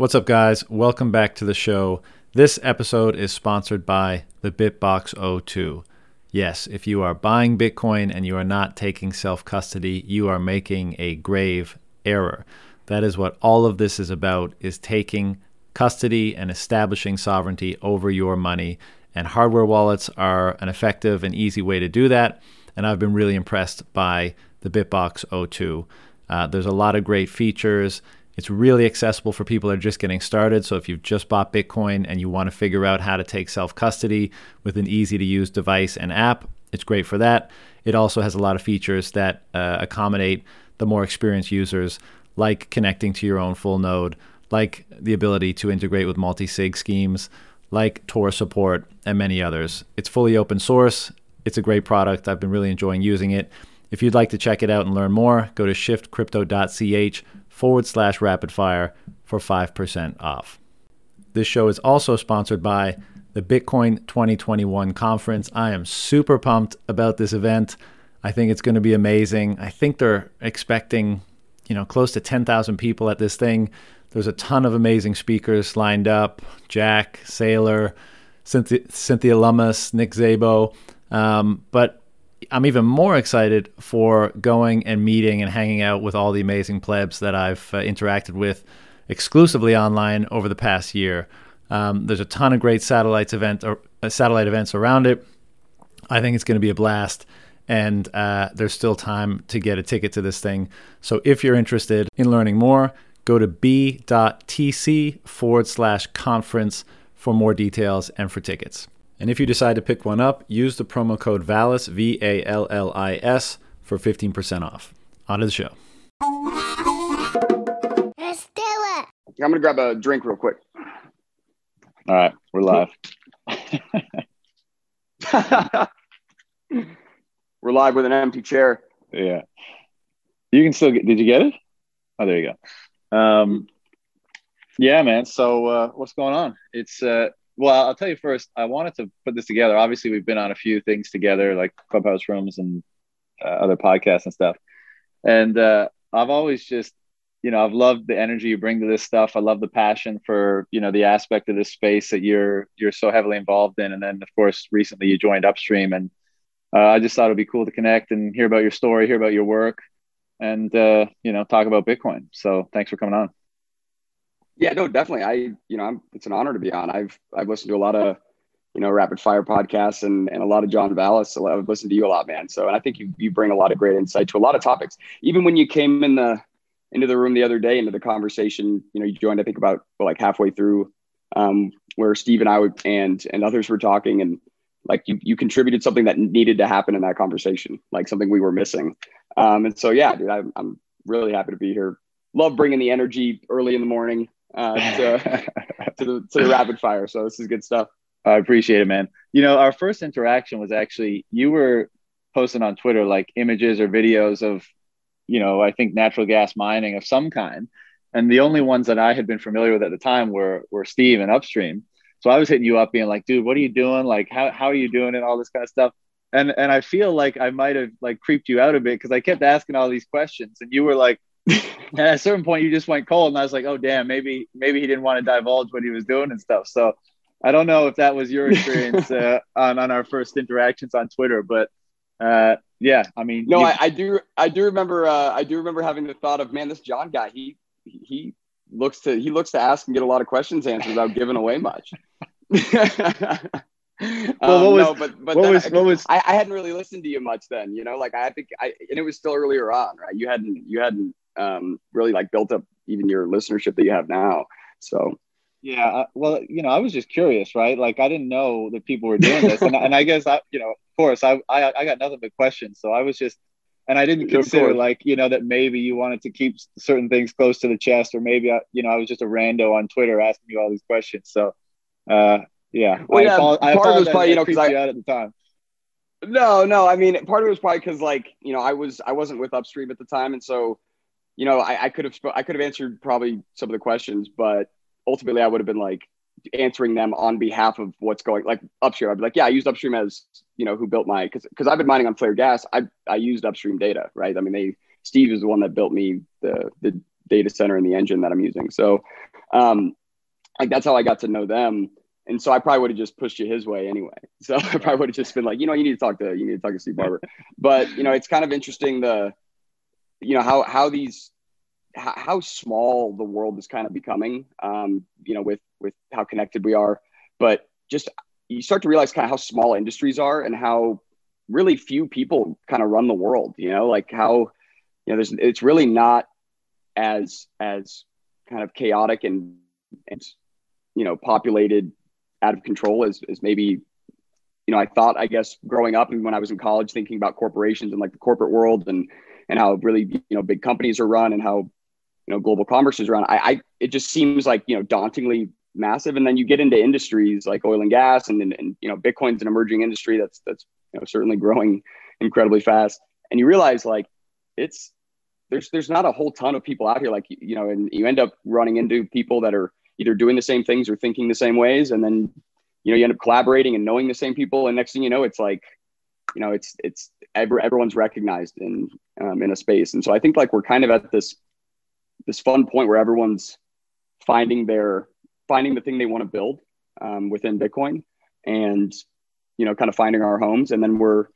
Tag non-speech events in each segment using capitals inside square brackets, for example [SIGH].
What's up, guys? Welcome back to the show. This episode is sponsored by the BitBox02. Yes, if you are buying Bitcoin and you are not taking self custody, you are making a grave error. That is what all of this is about is taking custody and establishing sovereignty over your money. And hardware wallets are an effective and easy way to do that. And I've been really impressed by the BitBox02. Uh, there's a lot of great features. It's really accessible for people that are just getting started. So if you've just bought Bitcoin and you want to figure out how to take self custody with an easy to use device and app, it's great for that. It also has a lot of features that uh, accommodate the more experienced users, like connecting to your own full node, like the ability to integrate with multi sig schemes, like Tor support, and many others. It's fully open source. It's a great product. I've been really enjoying using it. If you'd like to check it out and learn more, go to shiftcrypto.ch forward slash rapidfire for 5% off. This show is also sponsored by the Bitcoin 2021 conference. I am super pumped about this event. I think it's going to be amazing. I think they're expecting, you know, close to 10,000 people at this thing. There's a ton of amazing speakers lined up Jack, Saylor, Cynthia, Cynthia Lummis, Nick Szabo. Um, but I'm even more excited for going and meeting and hanging out with all the amazing plebs that I've uh, interacted with exclusively online over the past year. Um, there's a ton of great satellites event or uh, satellite events around it. I think it's going to be a blast, and uh, there's still time to get a ticket to this thing. So if you're interested in learning more, go to b.tc forward slash conference for more details and for tickets. And if you decide to pick one up, use the promo code VALLIS, V A L L I S, for 15% off. On to the show. Let's do it. I'm gonna grab a drink real quick. All right, we're live. [LAUGHS] We're live with an empty chair. yeah, you can still get. Did you get it? Oh, there you go. Um, yeah, man. So uh, what's going on? It's uh, well, I'll tell you first. I wanted to put this together. Obviously, we've been on a few things together, like clubhouse rooms and uh, other podcasts and stuff. And uh, I've always just, you know, I've loved the energy you bring to this stuff. I love the passion for, you know, the aspect of this space that you're you're so heavily involved in. And then, of course, recently you joined Upstream, and uh, I just thought it'd be cool to connect and hear about your story, hear about your work, and uh, you know, talk about Bitcoin. So, thanks for coming on. Yeah, no, definitely. I, you know, I'm, it's an honor to be on. I've, I've listened to a lot of, you know, rapid fire podcasts and, and a lot of John Vallis. I've listened to you a lot, man. So, and I think you, you bring a lot of great insight to a lot of topics. Even when you came in the, into the room the other day, into the conversation, you know, you joined, I think about like halfway through, um, where Steve and I would, and, and others were talking and like you, you contributed something that needed to happen in that conversation, like something we were missing. Um, and so, yeah, dude, I'm, I'm really happy to be here. Love bringing the energy early in the morning uh, to, [LAUGHS] to, the, to the rapid fire. So this is good stuff. I appreciate it, man. You know, our first interaction was actually you were posting on Twitter like images or videos of, you know, I think natural gas mining of some kind. And the only ones that I had been familiar with at the time were were Steve and Upstream. So I was hitting you up being like, dude, what are you doing? Like, how, how are you doing and all this kind of stuff. And and I feel like I might have like creeped you out a bit because I kept asking all these questions and you were like, [LAUGHS] and at a certain point you just went cold and i was like oh damn maybe maybe he didn't want to divulge what he was doing and stuff so i don't know if that was your experience [LAUGHS] uh, on, on our first interactions on twitter but uh, yeah i mean no you, I, I, do i do remember uh, i do remember having the thought of man this john guy he he looks to he looks to ask and get a lot of questions answered without giving away much [LAUGHS] well, what was, um, no, but but what then was, what was I, I hadn't really listened to you much then, you know, like I think I and it was still earlier on, right? You hadn't you hadn't um, really like built up even your listenership that you have now. So yeah, uh, well, you know, I was just curious, right? Like I didn't know that people were doing this, and, and I guess I, you know, of course, I, I I got nothing but questions, so I was just, and I didn't consider like you know that maybe you wanted to keep certain things close to the chest, or maybe I, you know I was just a rando on Twitter asking you all these questions. So, uh, yeah, well, yeah, I, part of it was probably you know because I out at the time. No, no, I mean part of it was probably because like you know I was I wasn't with Upstream at the time, and so you know, I, I could have I could have answered probably some of the questions, but ultimately I would have been like answering them on behalf of what's going like upstream. I'd be like, yeah, I used upstream as you know who built my because because I've been mining on Flare Gas. I I used upstream data, right? I mean, they Steve is the one that built me the the data center and the engine that I'm using. So, Um, like that's how I got to know them. And so I probably would have just pushed you his way anyway. So [LAUGHS] I probably would have just been like, you know, you need to talk to you need to talk to Steve Barbour. But you know, it's kind of interesting the, you know, how how these how, how small the world is kind of becoming. Um, you know, with with how connected we are, but just you start to realize kind of how small industries are and how really few people kind of run the world. You know, like how you know there's it's really not as as kind of chaotic and and you know populated out of control as, as maybe you know i thought i guess growing up and when i was in college thinking about corporations and like the corporate world and and how really you know big companies are run and how you know global commerce is run. I, I it just seems like you know dauntingly massive. And then you get into industries like oil and gas and, and, and you know bitcoin's an emerging industry that's that's you know certainly growing incredibly fast. And you realize like it's there's there's not a whole ton of people out here like you know and you end up running into people that are either doing the same things or thinking the same ways. And then you know you end up collaborating and knowing the same people. And next thing you know it's like you know it's it's every, everyone's recognized in um, in a space and so i think like we're kind of at this this fun point where everyone's finding their finding the thing they want to build um, within bitcoin and you know kind of finding our homes and then we're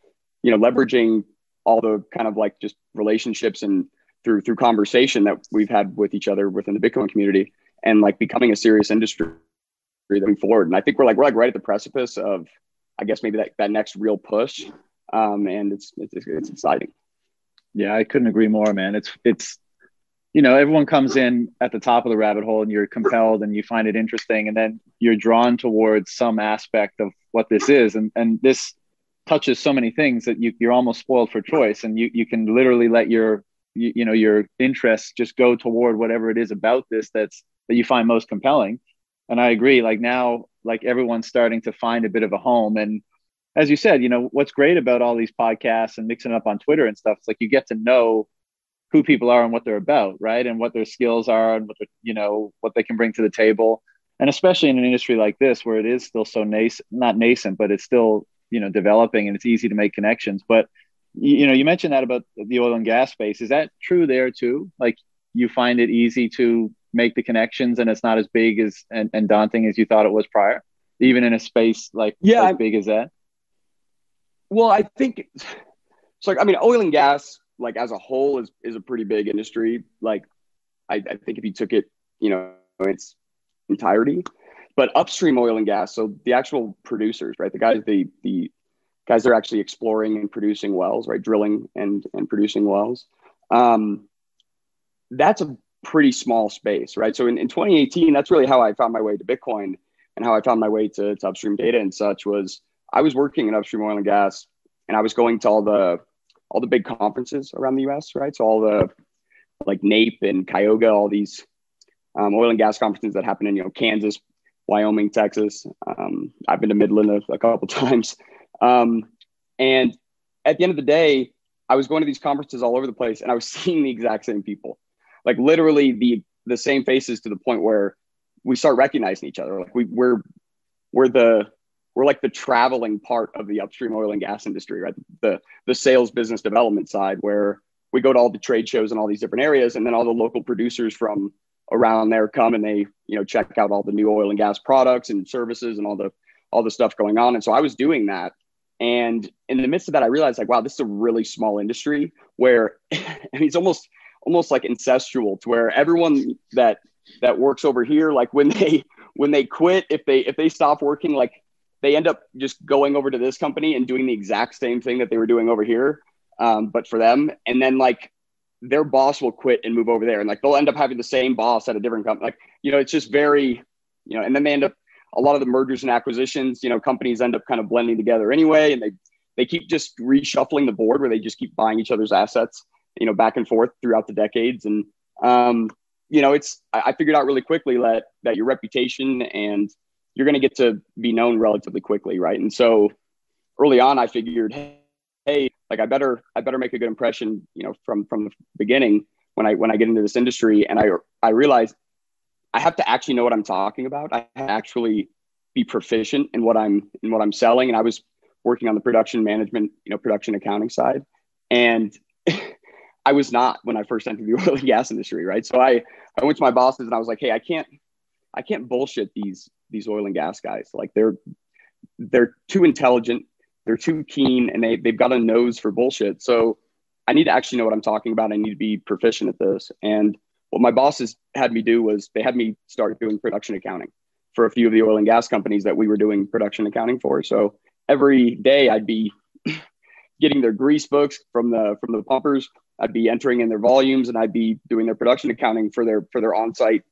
you know leveraging all the kind of like just relationships and through through conversation that we've had with each other within the bitcoin community and like becoming a serious industry moving forward. And I think we're like we're like right at the precipice of, I guess maybe that that next real push, um, and it's, it's it's exciting. Yeah, I couldn't agree more, man. It's it's you know everyone comes in at the top of the rabbit hole and you're compelled and you find it interesting and then you're drawn towards some aspect of what this is and and this touches so many things that you, you're almost spoiled for choice and you, you can literally let your you, you know your interests just go toward whatever it is about this that's that you find most compelling. And I agree. Like now, like everyone's starting to find a bit of a home. And as you said, you know, what's great about all these podcasts and mixing up on Twitter and stuff, it's like you get to know who people are and what they're about, right? And what their skills are and what you know, what they can bring to the table. And especially in an industry like this where it is still so nascent, not nascent, but it's still, you know, developing and it's easy to make connections. But you know, you mentioned that about the oil and gas space. Is that true there too? Like you find it easy to make the connections and it's not as big as and, and daunting as you thought it was prior even in a space like yeah as big as that? Well i think it's like i mean oil and gas like as a whole is is a pretty big industry. Like i, I think if you took it you know its entirety but upstream oil and gas so the actual producers right the guys the the guys that are actually exploring and producing wells right drilling and and producing wells um that's a pretty small space, right? So in, in 2018, that's really how I found my way to Bitcoin and how I found my way to, to upstream data and such was I was working in upstream oil and gas and I was going to all the all the big conferences around the US, right? So all the like NAPE and Cayuga, all these um, oil and gas conferences that happen in, you know, Kansas, Wyoming, Texas. Um, I've been to Midland a, a couple [LAUGHS] times. Um, and at the end of the day, I was going to these conferences all over the place and I was [LAUGHS] seeing the exact same people like literally the the same faces to the point where we start recognizing each other. Like we we're we're the we're like the traveling part of the upstream oil and gas industry, right? The the sales business development side where we go to all the trade shows in all these different areas and then all the local producers from around there come and they, you know, check out all the new oil and gas products and services and all the all the stuff going on. And so I was doing that. And in the midst of that, I realized like, wow, this is a really small industry where [LAUGHS] I mean, it's almost almost like incestual to where everyone that that works over here like when they when they quit if they if they stop working like they end up just going over to this company and doing the exact same thing that they were doing over here um, but for them. And then like their boss will quit and move over there. And like they'll end up having the same boss at a different company. Like you know it's just very you know and then they end up a lot of the mergers and acquisitions you know companies end up kind of blending together anyway. And they they keep just reshuffling the board where they just keep buying each other's assets you know, back and forth throughout the decades. And, um, you know, it's, I, I figured out really quickly that, that your reputation and you're going to get to be known relatively quickly. Right. And so early on, I figured, Hey, like I better, I better make a good impression, you know, from, from the beginning when I, when I get into this industry and I, I realized I have to actually know what I'm talking about. I actually be proficient in what I'm, in what I'm selling. And I was working on the production management, you know, production accounting side. And [LAUGHS] I was not when I first entered the [LAUGHS] oil and gas industry, right? So I, I went to my bosses and I was like, hey, I can't, I can't bullshit these these oil and gas guys. Like they're they're too intelligent, they're too keen, and they they've got a nose for bullshit. So I need to actually know what I'm talking about. I need to be proficient at this. And what my bosses had me do was they had me start doing production accounting for a few of the oil and gas companies that we were doing production accounting for. So every day I'd be [CLEARS THROAT] getting their grease books from the from the pumpers. I'd be entering in their volumes and I'd be doing their production accounting for their for their on-site,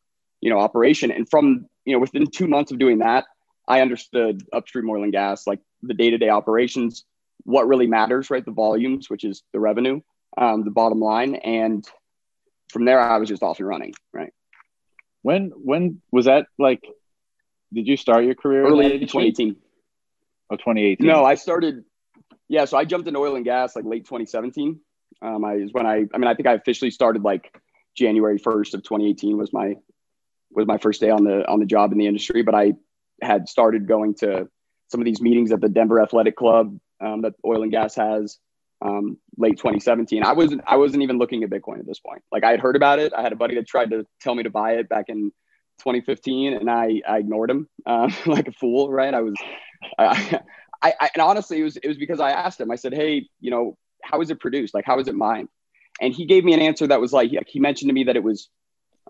you know, operation. And from, you know, within two months of doing that, I understood upstream oil and gas, like the day-to-day operations, what really matters, right? The volumes, which is the revenue, um, the bottom line. And from there I was just off and running, right? When when was that like did you start your career early 2018? Oh, 2018. No, I started. Yeah, so I jumped into oil and gas like late 2017. Um, I is when I. I mean, I think I officially started like January 1st of 2018 was my was my first day on the on the job in the industry. But I had started going to some of these meetings at the Denver Athletic Club um, that oil and gas has um, late 2017. I wasn't I wasn't even looking at Bitcoin at this point. Like I had heard about it. I had a buddy that tried to tell me to buy it back in 2015, and I, I ignored him uh, [LAUGHS] like a fool. Right? I was I, I, I, and honestly it was it was because I asked him. I said, hey, you know, how is it produced? Like how is it mined? And he gave me an answer that was like he mentioned to me that it was.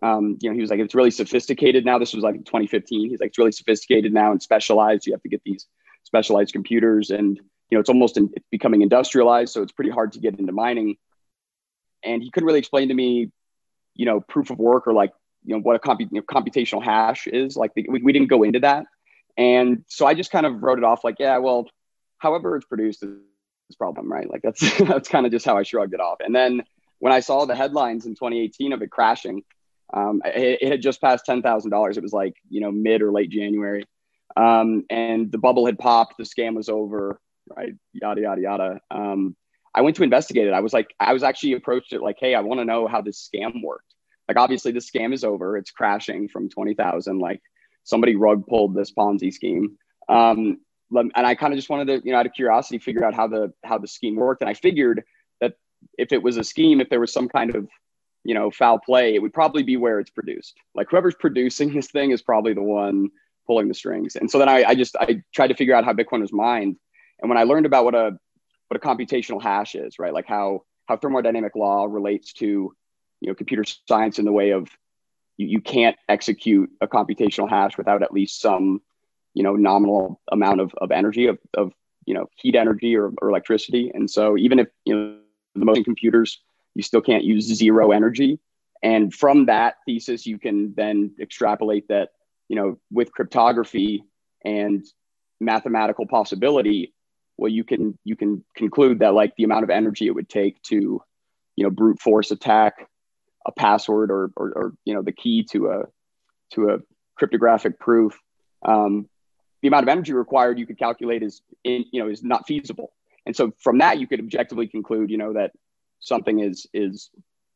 Um, you know, he was like, it's really sophisticated now. This was like 2015. He's like, it's really sophisticated now and specialized. You have to get these specialized computers and you know, it's almost in, it's becoming industrialized, so it's pretty hard to get into mining. And he couldn't really explain to me, you know, proof of work or like, you know, what a compu- you know, computational hash is. Like, the, we, we didn't go into that. And so I just kind of wrote it off like, yeah, well, however it's produced problem, right? Like that's [LAUGHS] that's kind of just how I shrugged it off. And then when I saw the headlines in 2018 of it crashing, um, it, it, had just passed ten thousand dollars. It was like you know mid or late January, um, and the bubble had popped. The scam was over right? Yada, yada, yada. Um, I went to investigate it. I was like, I was actually approached it like, hey, I want to know how this scam worked. Like, obviously, this scam is over. It's crashing from 20,000. Like, somebody rug pulled this Ponzi scheme. Um, and I kind of just wanted to, you know, out of curiosity, figure out how the how the scheme worked. And I figured that if it was a scheme, if there was some kind of, you know, foul play, it would probably be where it's produced. Like whoever's producing this thing is probably the one pulling the strings. And so then I, I just I tried to figure out how Bitcoin was mined. And when I learned about what a what a computational hash is, right, like how how thermodynamic law relates to you know computer science in the way of you, you can't execute a computational hash without at least some you know nominal amount of, of energy of, of you know heat energy or, or electricity. And so even if you know the most computers you still can't use zero energy. And from that thesis you can then extrapolate that you know with cryptography and mathematical possibility well you can you can conclude that like the amount of energy it would take to you know brute force attack a password or or, or you know the key to a to a cryptographic proof um, the amount of energy required you could calculate is in, you know is not feasible and so from that you could objectively conclude you know that something is is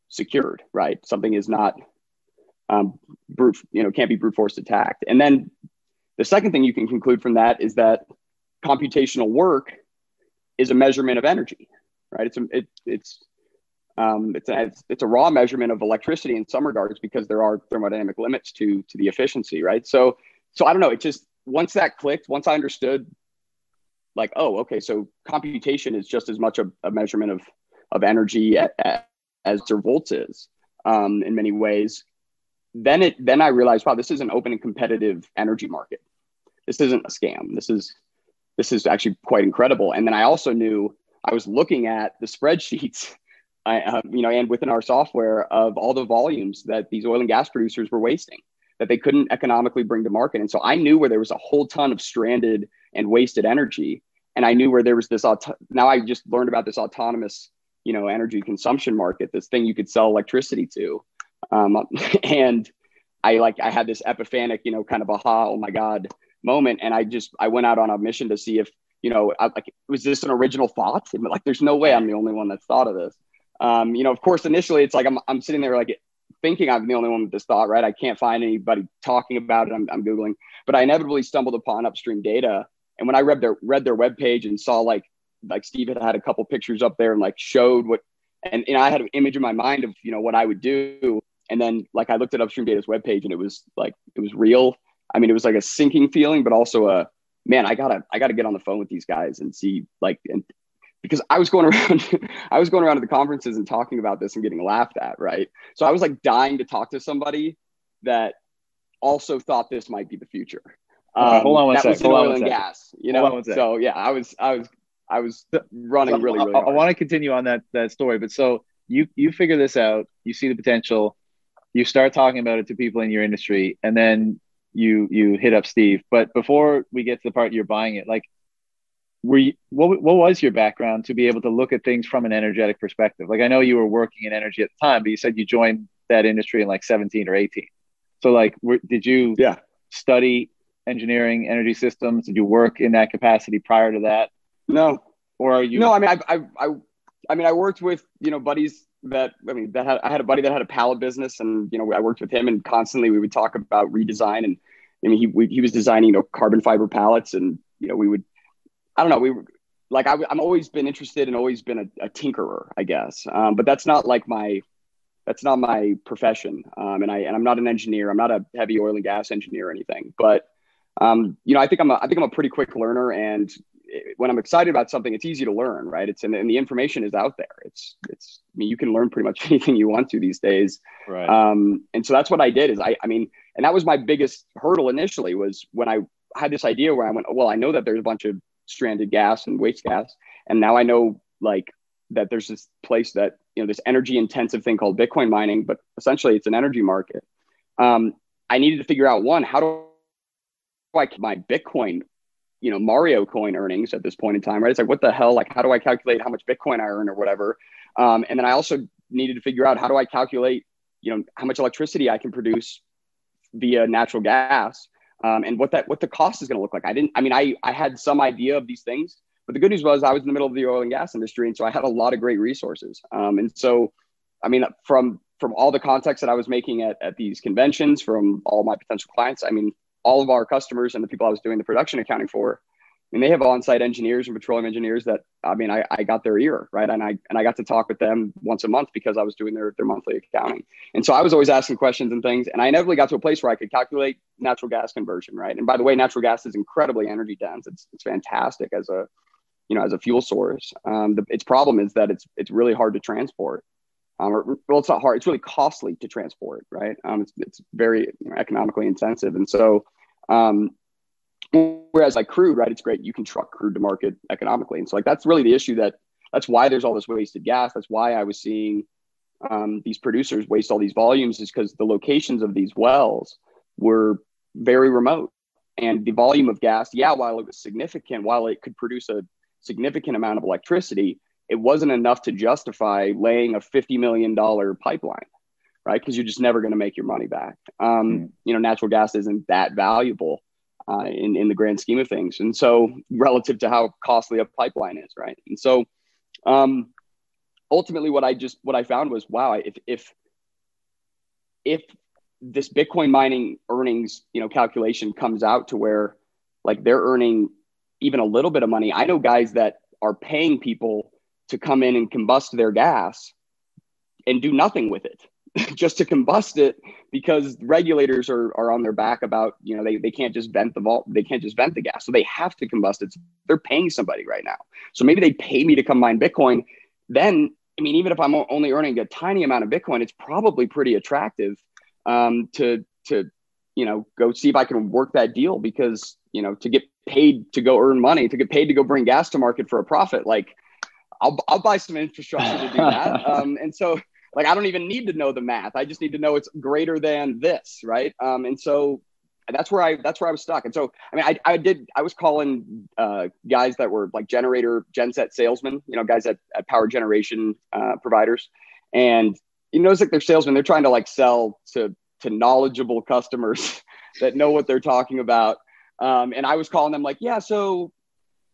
secured right something is not um, brute you know can't be brute force attacked and then the second thing you can conclude from that is that computational work is a measurement of energy, right? It's a, it, it's um, it's, a, it's a raw measurement of electricity in some regards because there are thermodynamic limits to to the efficiency, right? So so I don't know. It just once that clicked, once I understood, like oh okay, so computation is just as much a, a measurement of of energy at, at, as their volts is um, in many ways. Then it then I realized wow, this is an open and competitive energy market. This isn't a scam. This is this is actually quite incredible. And then I also knew I was looking at the spreadsheets, [LAUGHS] I, uh, you know, and within our software of all the volumes that these oil and gas producers were wasting that they couldn't economically bring to market. And so I knew where there was a whole ton of stranded and wasted energy. And I knew where there was this, auto- now I just learned about this autonomous, you know, energy consumption market, this thing you could sell electricity to. Um, [LAUGHS] and I like, I had this epiphanic, you know, kind of aha, oh my God, moment. And I just, I went out on a mission to see if, you know, I, like, was this an original thought? [LAUGHS] Like, there's no way I'm the only one that's thought of this. Um, you know, of course, initially it's like, I'm, I'm sitting there like thinking I'm the only one with this thought, right? I can't find anybody talking about it. I'm, I'm Googling, but I inevitably stumbled upon upstream data. And when I read their, read their webpage and saw like, like Steve had had a couple pictures up there and like showed what, and, and I had an image in my mind of, you know, what I would do. and then like I looked at Upstream Data's webpage and it was like it was real. I mean, it was like a sinking feeling, but also a man. I gotta I gotta get on the phone with these guys and see like and because I was going [LAUGHS] around I was going around to the conferences and talking about this and getting laughed at, right? So I was like dying to talk to somebody that also thought this might be the future. Um, hold on one second. Hold oil on and gas, you know. So yeah, I was I was I was running really really. I, I want to continue on that that story, but so you you figure this out, you see the potential, you start talking about it to people in your industry, and then you you hit up Steve. But before we get to the part you're buying it, like were you, what, what was your background to be able to look at things from an energetic perspective? Like I know you were working in energy at the time, but you said you joined that industry in like 17 or 18. So like, were, did you yeah. study engineering, energy systems? Did you work in that capacity prior to that? No. Or are you? No, I mean, I, I, I, I mean, I worked with, you know, buddies that, I mean, that had, I had a buddy that had a pallet business and, you know, I worked with him and constantly we would talk about redesign and, I mean, he, we, he was designing, you know, carbon fiber pallets and, you know, we would, I don't know, we were like, I, I'm always been interested and always been a, a tinkerer, I guess. Um, but that's not like my, that's not my profession. Um, and I, and I'm not an engineer. I'm not a heavy oil and gas engineer or anything, but, um, you know, I think I'm a, I think I'm a pretty quick learner and when I'm excited about something, it's easy to learn, right? It's and, and the information is out there. It's it's I mean you can learn pretty much [LAUGHS] anything you want to these days. Right. Um, and so that's what I did. Is I I mean, and that was my biggest hurdle initially was when I had this idea where I went, well, I know that there's a bunch of stranded gas and waste gas, and now I know like that there's this place that you know this energy intensive thing called Bitcoin mining, but essentially it's an energy market. Um, I needed to figure out one how do I my Bitcoin you know Mario coin earnings at this point in time, right? It's like what the hell? Like how do I calculate how much Bitcoin I earn or whatever? Um, and then I also needed to figure out how do I calculate you know how much electricity I can produce via natural gas um, and what that what the cost is going to look like. I didn't. I mean, I I had some idea of these things, but the good news was I was in the middle of the oil and gas industry, and so I had a lot of great resources. Um, and so, I mean, from from all the contacts that I was making at, at these conventions, from all my potential clients, I mean, all of our customers and the people I was doing the production accounting for, mean, they have on-site engineers and petroleum engineers that I mean, I, I got their ear, right? And I and I got to talk with them once a month because I was doing their their monthly accounting. And so I was always asking questions and things. And I inevitably got to a place where I could calculate natural gas conversion, right? And by the way, natural gas is incredibly energy dense. It's it's fantastic as a you know as a fuel source. Um, the, its problem is that it's it's really hard to transport. Um, or, well, it's not hard. It's really costly to transport, right? Um, it's, it's very economically intensive, and so um, whereas like crude, right? It's great. You can truck crude to market economically. And so like, that's really the issue that that's why there's all this wasted gas. That's why I was seeing um, these producers waste all these volumes is because the locations of these wells were very remote and the volume of gas, yeah, while it was significant, while it could produce a significant amount of electricity, it wasn't enough to justify laying a $50 million pipeline, right? Because you're just never going to make your money back. Um, mm. You know, natural gas isn't that valuable uh, in, in the grand scheme of things. And so, relative to how costly a pipeline is, right? And so, um, ultimately, what I just what I found was, wow, if if if this Bitcoin mining earnings, you know, calculation comes out to where like they're earning even a little bit of money. I know guys that are paying people to come in and combust their gas and do nothing with it [LAUGHS] just to combust it because regulators are, are on their back about you know they, they can't just vent the vault they can't just vent the gas. So they have to combust it. They're paying somebody right now. So maybe they pay me to come mine bitcoin. Then i mean even if i'm only earning a tiny amount of bitcoin it's probably pretty attractive um, to to you know go see if i can work that deal because you know to get paid to go earn money to get paid to go bring gas to market for a profit like i'll, I'll buy some infrastructure to do that. [LAUGHS] Um, and so like I don't even need to know the math. I just need to know it's greater than this, right? Um, and so that's where I that's where I was stuck. And so I mean, I, I did I was calling uh, guys that were like generator genset salesmen, you know, guys at, at power generation uh, providers, and you it's like they're salesmen. They're trying to like sell to to knowledgeable customers [LAUGHS] that know what they're talking about. Um, and I was calling them like, yeah, so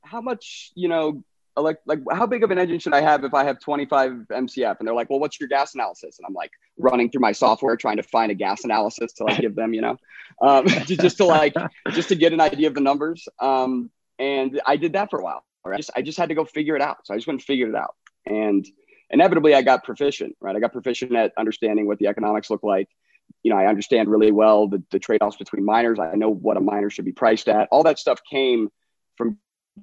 how much you know like like how big of an engine should I have if I have 25 MCF? And they're like, well, what's your gas analysis? And I'm like running through my software trying to find a gas analysis to like give them, you know, um, [LAUGHS] just to like just to get an idea of the numbers. Um, and I did that for a while. Right? I just I just had to go figure it out. So I just went and figured it out. And inevitably I got proficient, right? I got proficient at understanding what the economics look like. You know, I understand really well the, the trade-offs between miners. I know what a miner should be priced at. All that stuff came from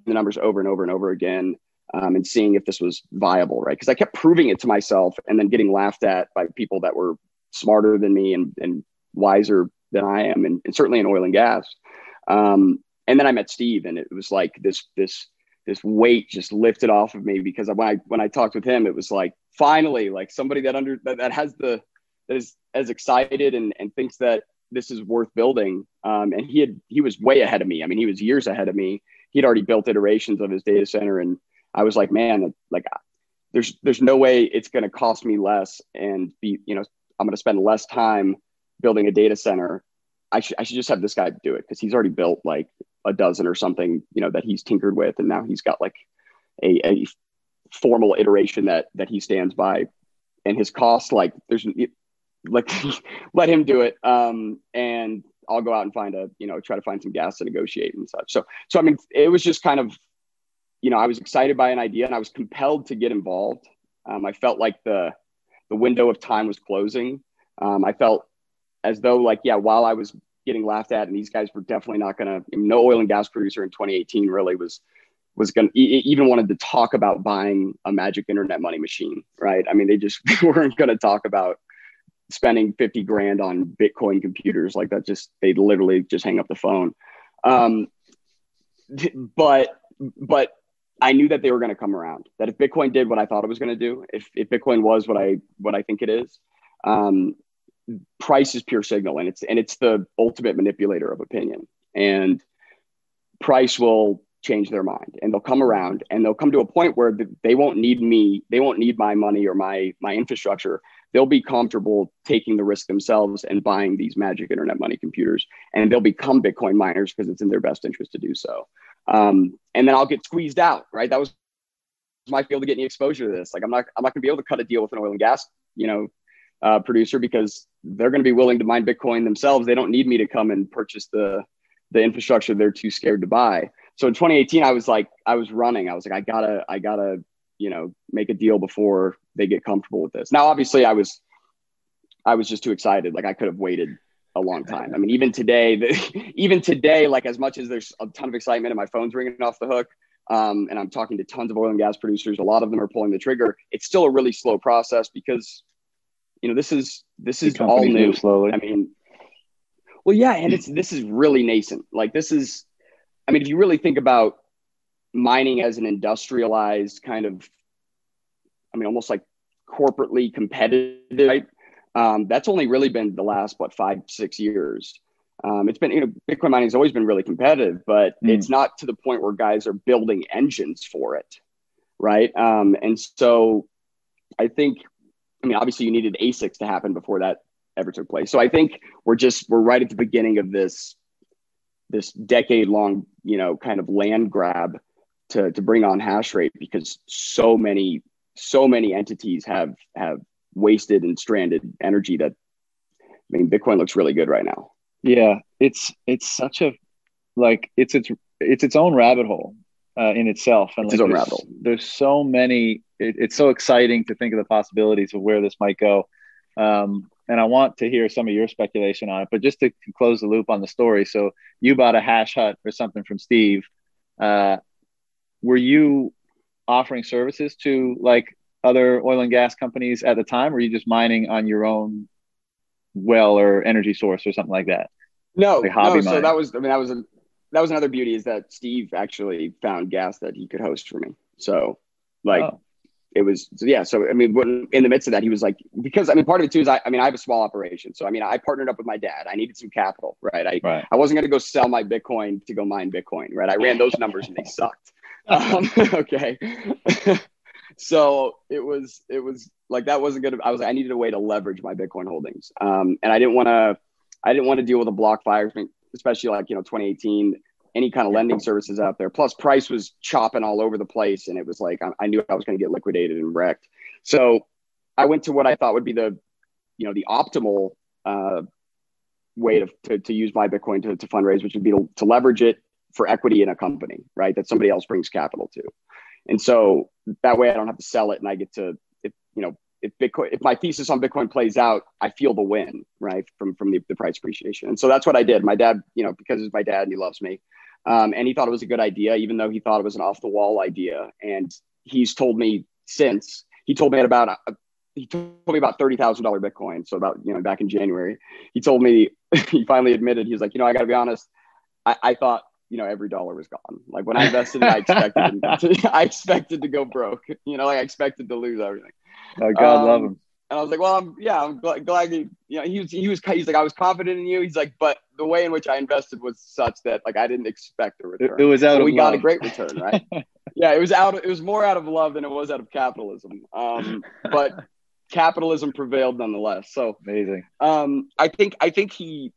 the numbers over and over and over again um, and seeing if this was viable, right? Because I kept proving it to myself and then getting laughed at by people that were smarter than me and, and wiser than I am, and, and certainly in oil and gas. Um, and then I met Steve, and it was like this this this weight just lifted off of me because when I when I talked with him, it was like finally like somebody that under that, that has the that is as excited and, and thinks that this is worth building. Um, and he had he was way ahead of me. I mean, he was years ahead of me. He'd already built iterations of his data center, and I was like, man, like there's there's no way it's going to cost me less and be you know I'm going to spend less time building a data center. I should I should just have this guy do it because he's already built like a dozen or something you know that he's tinkered with, and now he's got like a, a formal iteration that that he stands by, and his cost like there's like [LAUGHS] let him do it. Um, and i'll go out and find a you know try to find some gas to negotiate and such. So so i mean it was just kind of you know i was excited by an idea and i was compelled to get involved. Um, i felt like the the window of time was closing. Um, i felt as though like yeah while i was getting laughed at and these guys were definitely not going to no oil and gas producer in 2018 really was was going to even wanted to talk about buying a magic internet money machine right? I mean they just [LAUGHS] weren't going to talk about spending 50 grand on Bitcoin computers. Like that just, they literally just hang up the phone. Um, but, but I knew that they were going to come around that if Bitcoin did what I thought it was going to do, if, if Bitcoin was what I, what I think it is, um, price is pure signal and it's, and it's the ultimate manipulator of opinion and price will change their mind and they'll come around and they'll come to a point where they won't need me. They won't need my money or my, my infrastructure they'll be comfortable taking the risk themselves and buying these magic internet money computers. And they'll become bitcoin miners because it's in their best interest to do so. Um, and then i'll get squeezed out right? That was my field to get any exposure to this. Like i'm not i'm not going to be able to cut a deal with an oil and gas you know uh, producer because they're going to be willing to mine bitcoin themselves. They don't need me to come and purchase the the infrastructure they're too scared to buy. So in 2018 i was like i was running. I was like i gotta i gotta you know make a deal before they get comfortable with this. Now obviously i was i was just too excited. Like i could have waited a long time. I mean even today the, [LAUGHS] even today like as much as there's a ton of excitement and my phone's ringing off the hook um, and i'm talking to tons of oil and gas producers a lot of them are pulling the trigger. It's still a really slow process because you know this is this is all new. slowly. I mean well yeah and it's this is really nascent. Like this is i mean if you really think about mining as an industrialized kind of, I mean, almost like corporately competitive. Right? Um, that's only really been the last what five six years. Um, it's been you know Bitcoin mining has always been really competitive, but mm. it's not to the point where guys are building engines for it, right? Um, and so I think, I mean, obviously you needed ASICs to happen before that ever took place. So I think we're just we're right at the beginning of this this decade long you know kind of land grab to to bring on hash rate because so many so many entities have have wasted and stranded energy that I mean Bitcoin looks really good right now. Yeah, it's it's such a like it's it's it's its own rabbit hole uh, in itself, and it's like, its own rabbit hole. There's so many. It, it's so exciting to think of the possibilities of where this might go. Um, and I want to hear some of your speculation on it. But just to close the loop on the story, so you bought a hash hut or something from Steve. Uh, were you offering services to like other oil and gas companies at the time or were you just mining on your own well or energy source or something like that? No, like no so that was i mean that was a that was another beauty is that steve actually found gas that he could host for me. So like oh. it was so yeah so i mean when, in the midst of that he was like because i mean part of it too is I, I mean i have a small operation. So i mean i partnered up with my dad. I needed some capital right? I, right. I wasn't going to go sell my bitcoin to go mine bitcoin right? I ran those numbers and they [LAUGHS] sucked um, [LAUGHS] okay. [LAUGHS] so it was it was like that wasn't good. I was I needed a way to leverage my Bitcoin holdings, um, and I didn't want to I didn't want to deal with a BlockFi, especially like you know 2018 any kind of lending services out there. Plus, price was chopping all over the place, and it was like I, I knew I was going to get liquidated and wrecked. So I went to what I thought would be the you know the optimal uh, way to, to, to use my Bitcoin to, to fundraise, which would be to, to leverage it for equity in a company, right? That somebody else brings capital to. And so that way I don't have to sell it and I get to if you know if Bitcoin, if my thesis on Bitcoin plays out, I feel the win, right, from from the, the price appreciation. And so that's what I did. My dad, you know, because he's my dad and he loves me, um, and he thought it was a good idea, even though he thought it was an off the wall idea. And he's told me since he told me about a, he told me about thirty thousand dollar Bitcoin. So about you know back in January, he told me [LAUGHS] he finally admitted he was like, you know, I got to be honest, I, I thought you know every dollar was gone. Like when I [LAUGHS] invested, I expected to, [LAUGHS] I expected to go broke. You know, like I expected to lose everything. Oh, God um, love him. And I was like, well, I'm yeah, I'm glad, glad you, you know, he was he was he's like I was confident in you. He's like, but the way in which I invested was such that like I didn't expect a return. It, it was out so of we love. got a great return, right? [LAUGHS] yeah, it was out. It was more out of love than it was out of capitalism. Um, but capitalism prevailed nonetheless. So amazing. Um, I think I think he,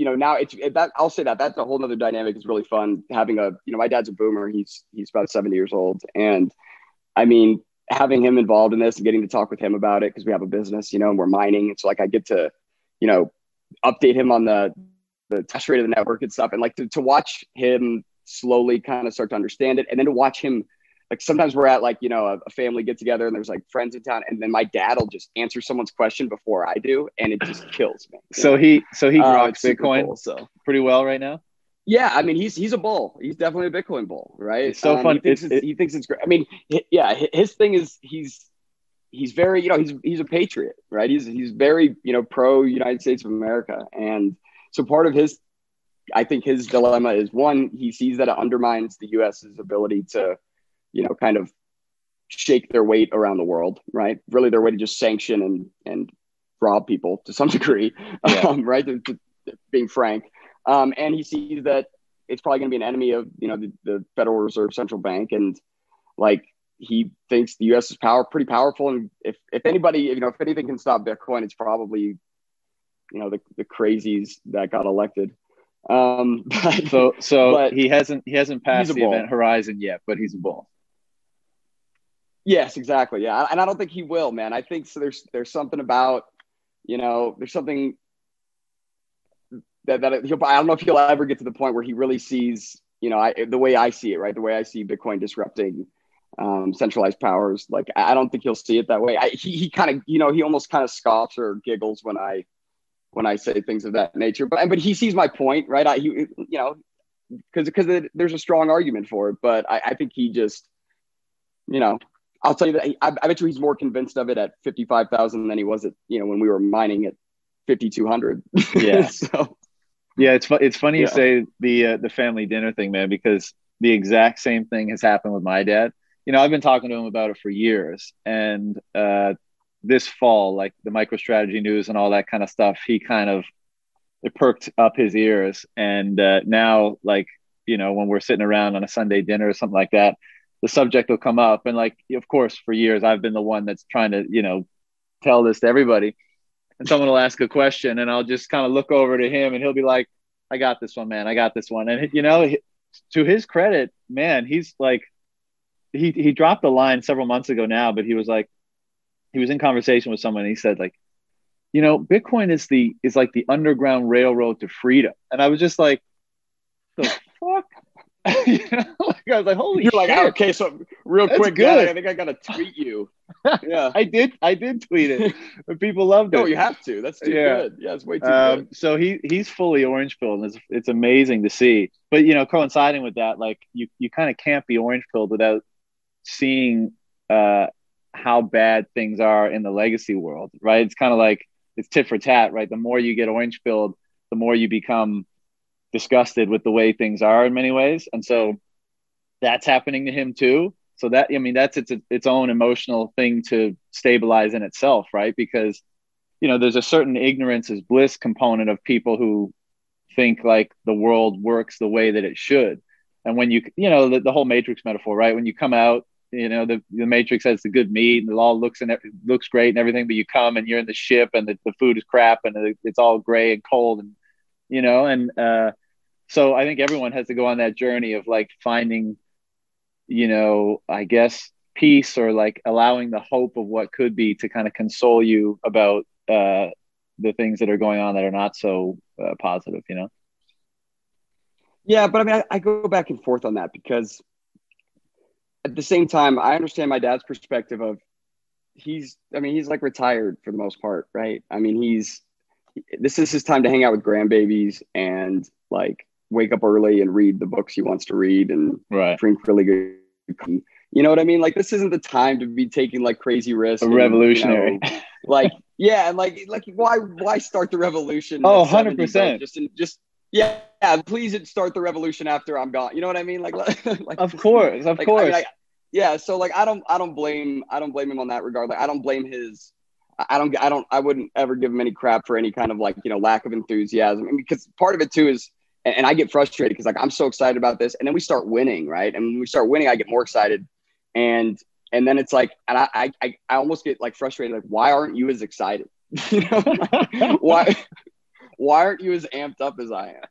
you know, now it's it, that I'll say that that's a whole other dynamic. It's really fun having a you know my dad's a boomer. He's he's about seventy years old, and I mean having him involved in this and getting to talk with him about it because we have a business, you know, and we're mining. It's so like I get to, you know, update him on the the test rate of the network and stuff, and like to, to watch him slowly kind of start to understand it, and then to watch him. Like sometimes we're at like you know a, a family get together and there's like friends in town and then my dad will just answer someone's question before I do and it just kills me. So know? he so he uh, rocks Bitcoin cool, so pretty well right now. Yeah, I mean he's he's a bull. He's definitely a Bitcoin bull, right? It's so um, fun. He thinks it's, it, he thinks it's great. I mean, yeah, his thing is he's he's very you know he's he's a patriot, right? He's he's very you know pro United States of America, and so part of his, I think his dilemma is one he sees that it undermines the U.S.'s ability to, you know, kind of shake their weight around the world, right? Really, their way to just sanction and and rob people to some [LAUGHS] degree, yeah. um, right? To, to, being frank. Um, and he sees that it's probably going to be an enemy of you know the, the, Federal Reserve Central Bank, and like he thinks the U.S. is power pretty powerful, and if if anybody you know if anything can stop Bitcoin, it's probably you know the the crazies that got elected. Um, [LAUGHS] but, so so but he hasn't he hasn't passed the event horizon yet, but he's a bull. Yes, exactly. Yeah, and I don't think he will, man. I think so there's there's something about you know there's something that, that he'll, I don't know if he'll ever get to the point where he really sees, you know, I, the way I see it, right? The way I see Bitcoin disrupting um, centralized powers. Like, I don't think he'll see it that way. I, he, he kind of, you know, he almost kind of scoffs or giggles when I, when I say things of that nature, but, but he sees my point, right? I, he, you know, because, because there's a strong argument for it, but I, I think he just, you know, I'll tell you that I, I bet you he's more convinced of it at 55,000 than he was at, you know, when we were mining at 5,200. Yeah. [LAUGHS] so, yeah, it's fu- it's funny yeah. you say the uh, the family dinner thing, man, because the exact same thing has happened with my dad. You know, I've been talking to him about it for years, and uh, this fall, like the MicroStrategy news and all that kind of stuff, he kind of it perked up his ears, and uh, now, like you know, when we're sitting around on a Sunday dinner or something like that, the subject will come up, and like, of course, for years I've been the one that's trying to, you know, tell this to everybody and someone will ask a question and I'll just kind of look over to him and he'll be like, I got this one, man. I got this one. And you know, to his credit, man, he's like, he, he dropped the line several months ago now, but he was like, he was in conversation with someone he said like, you know, Bitcoin is the, is like the underground railroad to freedom. And I was just like, the? [LAUGHS] you know, like I was like, holy You're shit. like, okay, so real That's quick, good. Guy, I think I gotta tweet you. [LAUGHS] Yeah. I did I did tweet it. [LAUGHS] But people loved it. No, you have to. That's too yeah. good. Yeah, it's way too um, good. So he he's fully orange pilled and it's it's amazing to see. But you know, coinciding with that, like you you kind of can't be orange pilled without seeing uh how bad things are in the legacy world, right? It's kind of like it's tit for tat, right? The more you get orange pilled, the more you become disgusted with the way things are in many ways. And so that's happening to him too. So that, I mean, that's its, its own emotional thing to stabilize in itself, right? Because, you know, there's a certain ignorance is bliss component of people who think like the world works the way that it should. And when you, you know, the, the whole matrix metaphor, right? When you come out, you know, the, the matrix has the good meat and it all looks and it looks great and everything, but you come and you're in the ship and the, the food is crap and it's all gray and cold and, you know, and, uh, so I think everyone has to go on that journey of like finding, you know, I guess peace or like allowing the hope of what could be to kind of console you about uh, the things that are going on that are not so uh, positive, you know? Yeah, but I mean, I, I go back and forth on that because at the same time, I understand my dad's perspective of he's I mean he's like retired for the most part, right? I mean he's this is his time to hang out with grandbabies and like wake up early and read the books he wants to read and right. drink really good. You know what I mean? Like this isn't the time to be taking like crazy risks. A revolutionary. You know, like yeah, and like like why why start the revolution? Oh, 100 percent. Just just yeah, yeah, please start the revolution after I'm gone. You know what I mean? Like, [LAUGHS] like of course, of like, course. I mean, I, yeah, so like I don't I don't blame I don't blame him on that regard. Like I don't blame his I don't I don't I wouldn't ever give him any crap for any kind of like, you know, lack of enthusiasm. I mean, because part of it too is and, and I get frustrated because like I'm so excited about this and then we start winning, right? And when we start winning, I get more excited. And and then it's like and I I I almost get like frustrated like why aren't you as excited? [LAUGHS] you know, like, why why aren't you as amped up as I am?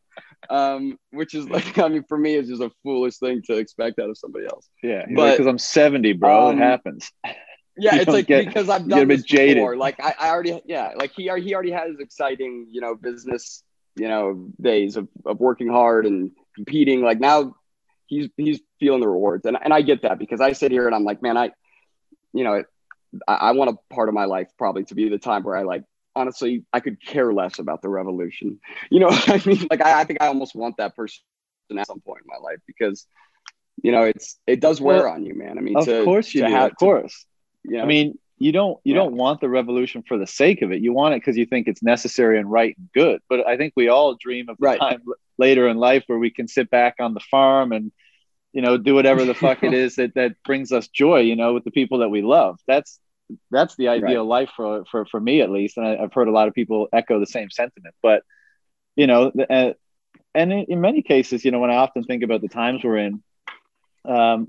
um, which is like, I mean, for me, it's just a foolish thing to expect out of somebody else. Yeah, but because I'm 70, bro, um, it happens. Yeah, [LAUGHS] it's like get, because I've done this jaded. before. Like I, I already, yeah, like he, he already has exciting, you know, business, you know, days of, of working hard and competing. Like now, he's he's feeling the rewards, and and I get that because I sit here and I'm like, man, I, you know, I, I want a part of my life probably to be the time where I like honestly, I could care less about the revolution. [LAUGHS] You know, I mean, like I, I, think I almost want that person at some point in my life because, you know, it's it does wear well, on you, man. I mean, of to, course you do, have, of course. You know, I mean, you don't you yeah. don't want the revolution for the sake of it. You want it because you think it's necessary and right and good. But I think we all dream of the right. time later in life where we can sit back on the farm and you know do whatever the fuck it [LAUGHS] is that that brings us joy. You know, with the people that we love. That's that's the ideal right. life for, for for me at least and I, have heard a lot of people echo the same sentiment but you know uh, and in, in, many cases you know when i often think about the times we're in um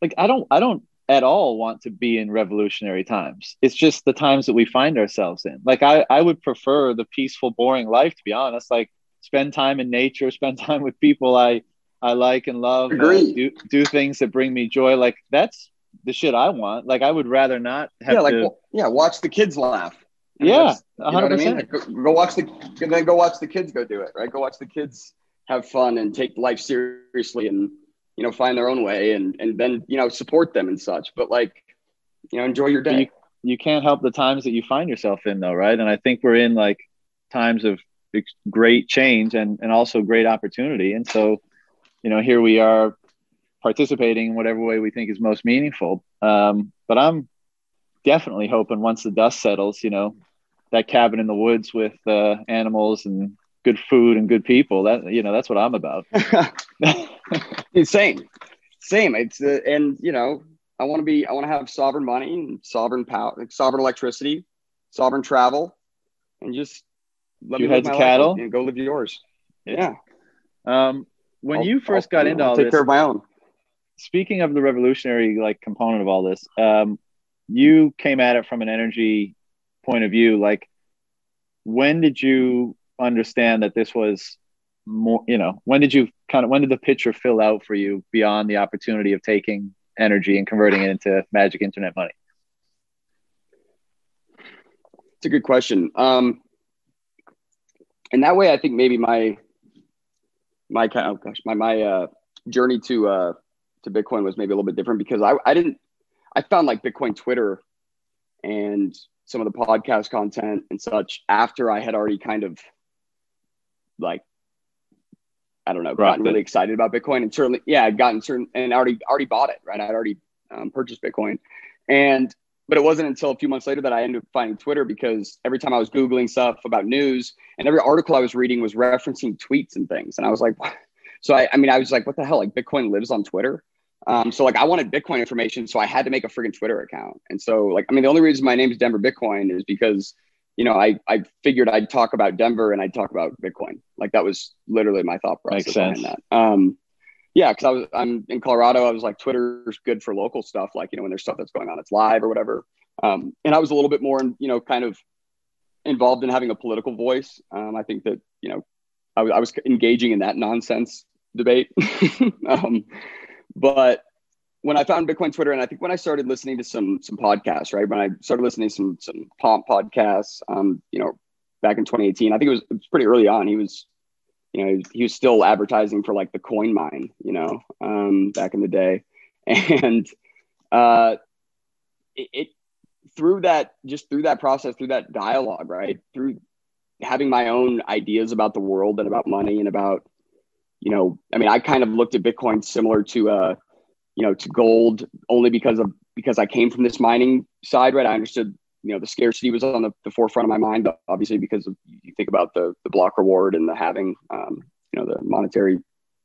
like i don't i don't at all want to be in revolutionary times it's just the times that we find ourselves in like i i would prefer the peaceful boring life to be honest like spend time in nature [LAUGHS] spend time with people i i like and love uh, and do do things that bring me joy like that's the shit I want. Like I would rather not have yeah, like to, well, yeah, watch the kids laugh. yeah, you know what I mean? Like, go, go, watch the and then go watch the kids go do it, right? Go watch the kids have fun and take life seriously and you know find their own way and and then you know support them and such. But like you know enjoy your day. You, you can't help the times that you find yourself in though, right? And I think we're in like times of great change and and also great opportunity. And so, you know, here we are participating in whatever way we think is most meaningful. Um, but I'm definitely hoping once the dust settles, you know, that cabin in the woods with uh, animals and good food and good people. That you know, that's what I'm about. [LAUGHS] same, same. It's uh, and you know, I want to be. I want to have sovereign money and sovereign power, sovereign electricity, sovereign travel, and just let me heads of cattle and go live yours. Yeah. Um, when I'll, you 1st got into I'll all take this, care of my own speaking of the revolutionary like component of all this, um, you came at it from an energy point of view. Like, when did you understand that this was more? You know, when did you kind of when did the picture fill out for you beyond the opportunity of taking energy and converting it into magic internet money? It's a good question. Um, and that way, I think maybe my my kind oh gosh, my my uh, journey to uh, to Bitcoin was maybe a little bit different because I, I didn't, I found like Bitcoin Twitter and some of the podcast content and such after I had already kind of like, I don't know, gotten really excited about Bitcoin and certainly, yeah, I'd gotten certain and already, already bought it, right? I'd already um, purchased Bitcoin. And, but it wasn't until a few months later that I ended up finding Twitter because every time I was Googling stuff about news and every article I was reading was referencing tweets and things. And I was like, so I, I mean, I was like, what the hell? Like Bitcoin lives on Twitter. Um, so like I wanted Bitcoin information, so I had to make a freaking Twitter account. And so like I mean the only reason my name is Denver Bitcoin is because you know I I figured I'd talk about Denver and I'd talk about Bitcoin. Like that was literally my thought process Makes sense. behind that. Um, yeah, because I was I'm in Colorado. I was like Twitter's good for local stuff, like you know when there's stuff that's going on, it's live or whatever. Um, and I was a little bit more, you know, kind of involved in having a political voice. Um, I think that you know I, I was engaging in that nonsense debate. [LAUGHS] um, but when I found Bitcoin Twitter, and I think when I started listening to some some podcasts, right? When I started listening to some some Pomp podcasts, um, you know, back in 2018, I think it was, it was pretty early on. He was, you know, he was still advertising for like the Coinmine, you know, um, back in the day, [LAUGHS] and uh, it, it through that just through that process through that dialogue right through having my own ideas about the world and about money and about you know i mean i kind of looked at bitcoin similar to uh you know to gold only because of because i came from this mining side right i understood you know the scarcity was on the, the forefront of my mind but obviously because of, you think about the the block reward and the halving um, you know the monetary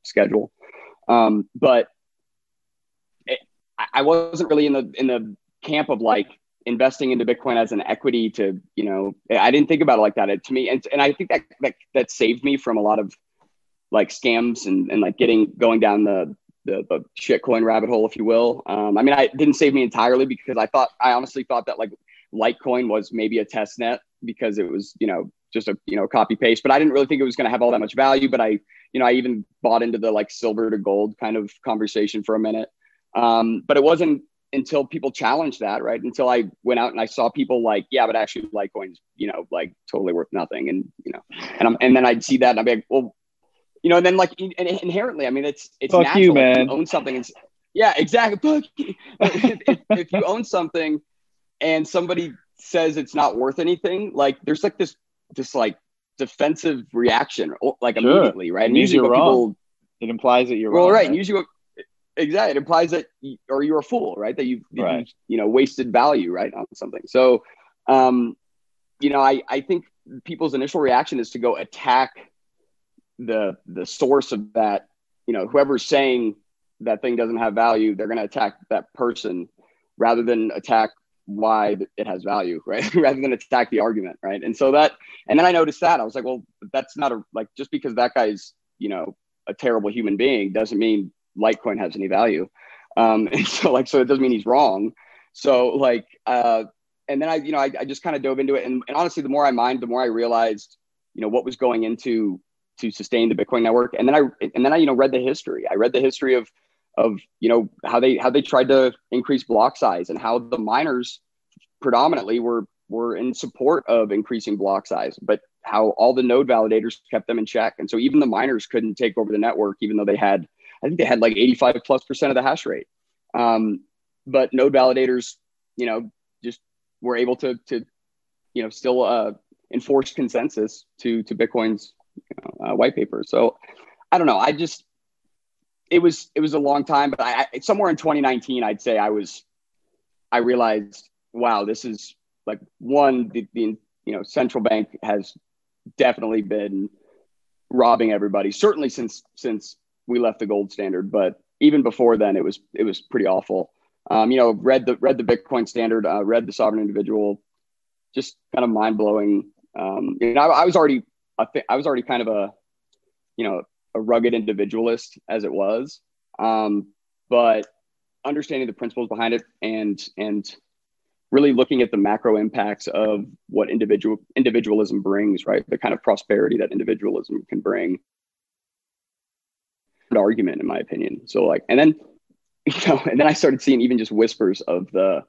schedule um, but it, I wasn't really in the in the camp of like investing into Bitcoin as an equity to, you know, I didn't think about it like that. It, to me, and, and I think that, that that saved me from a lot of like scams and, and like getting going down the the, the shitcoin rabbit hole, if you will. Um, I mean, I didn't save me entirely because I thought I honestly thought that like Litecoin was maybe a test net because it was, you know, just a you know copy paste. But I didn't really think it was going to have all that much value. But I, you know, I even bought into the like silver to gold kind of conversation for a minute. Um, but it wasn't until people challenged that, right? Until I went out and I saw people like, yeah, but actually Litecoin's, you know, like totally worth nothing. And, you know, and I'm, and then I'd see that and I'd be like, well, you know, and then like inherently, I mean, it's, it's Fuck natural you, man. You own something. And, yeah, exactly. [LAUGHS] if, if, if you own something and somebody says it's not worth anything, like there's like this, this like defensive reaction, like Sure. immediately, right? Means usually what wrong. people, It implies that you're well, wrong. right. And usually what, exactly. It implies that, you, or you're a fool, right? That you, that Right. you, you know, wasted value, right, on something. So, um, you know, I, I think people's initial reaction is to go attack the the source of that. You know, whoever's saying that thing doesn't have value, they're going to attack that person rather than attack why it has value, [LAUGHS] right? rather than attack the argument, right? And so that, and then I noticed that I was like, well, that's not a like just because that guy's you know a terrible human being doesn't mean Litecoin has any value. Um, [LAUGHS] and so like, so it doesn't mean he's wrong. So like, uh, and then I, you know, I, I just kind of dove into it. And, and honestly, the more I mined, the more I realized, you know, what was going into to sustain the Bitcoin network. And then I, and then I, you know, read the history. I read the history of, of, you know, how they, how they tried to increase block size and how the miners predominantly were, were in support of increasing block size, but how all the node validators kept them in check. And so even the miners couldn't take over the network, even though they had, I think they had like 85 plus percent of the hash rate. Um, but node validators, you know, just were able to, to, you know, still uh, enforce consensus to, to Bitcoin's know, uh, white paper. So I don't know. I just, it was, it was a long time, but I, I somewhere in 2019, I'd say I was, I realized, wow, this is like one, the, the you know, central bank has definitely been robbing everybody, certainly since, since we left the gold standard, but even before then, it was it was pretty awful. Um, you know, read the read the Bitcoin standard, uh, read the sovereign individual, just kind of mind blowing. Um, you know, I, I was already I, th- I was already kind of a you know a rugged individualist as it was, um, but understanding the principles behind it and and really looking at the macro impacts of what individual individualism brings, right? The kind of prosperity that individualism can bring. Argument in my opinion. So like and then [LAUGHS] you know and then i started seeing even just whispers of the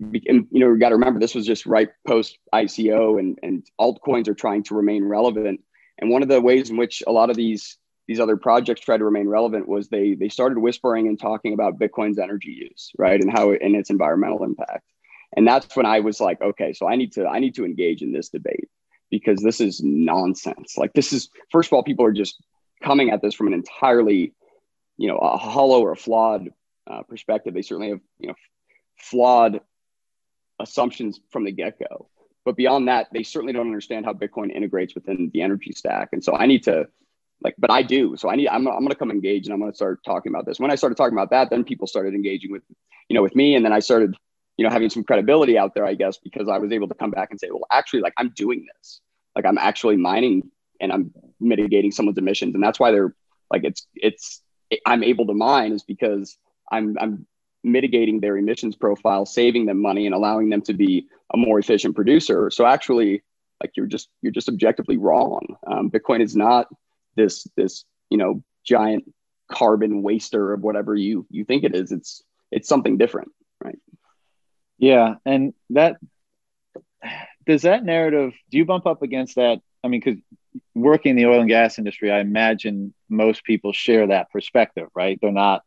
and, you know you got to remember this was just right post ico and and altcoins are trying to remain relevant. And one of the ways in which a lot of these these other projects tried to remain relevant was they they started whispering and talking about bitcoin's energy use right? And how it, and its environmental impact. And that's when i was like okay so i need to i need to engage in this debate because this is nonsense. Like this is first of all people are just coming at this from an entirely, you know, a hollow or a flawed uh, perspective. They certainly have, you know, flawed assumptions from the get go. But beyond that, they certainly don't understand how Bitcoin integrates within the energy stack. And so I need to, like, but I do. So I need, I'm, I'm going to come engage and I'm going to start talking about this. When I started talking about that, then people started engaging with, you know, with me. And then I started, you know, having some credibility out there, I guess, because I was able to come back and say, well, actually, like, I'm doing this. Like, I'm actually mining and I'm mitigating someone's emissions. And that's why they're like, it's, it's, I'm able to mine is because I'm, I'm mitigating their emissions profile, saving them money and allowing them to be a more efficient producer. So actually like you're just, you're just objectively wrong. Um, Bitcoin is not this, this, you know, giant carbon waster of whatever you, you think it is. It's, it's something different. Right. Yeah. And that, does that narrative, do you bump up against that? I mean, because working in the oil and gas industry, I imagine most people share that perspective, right? They're not,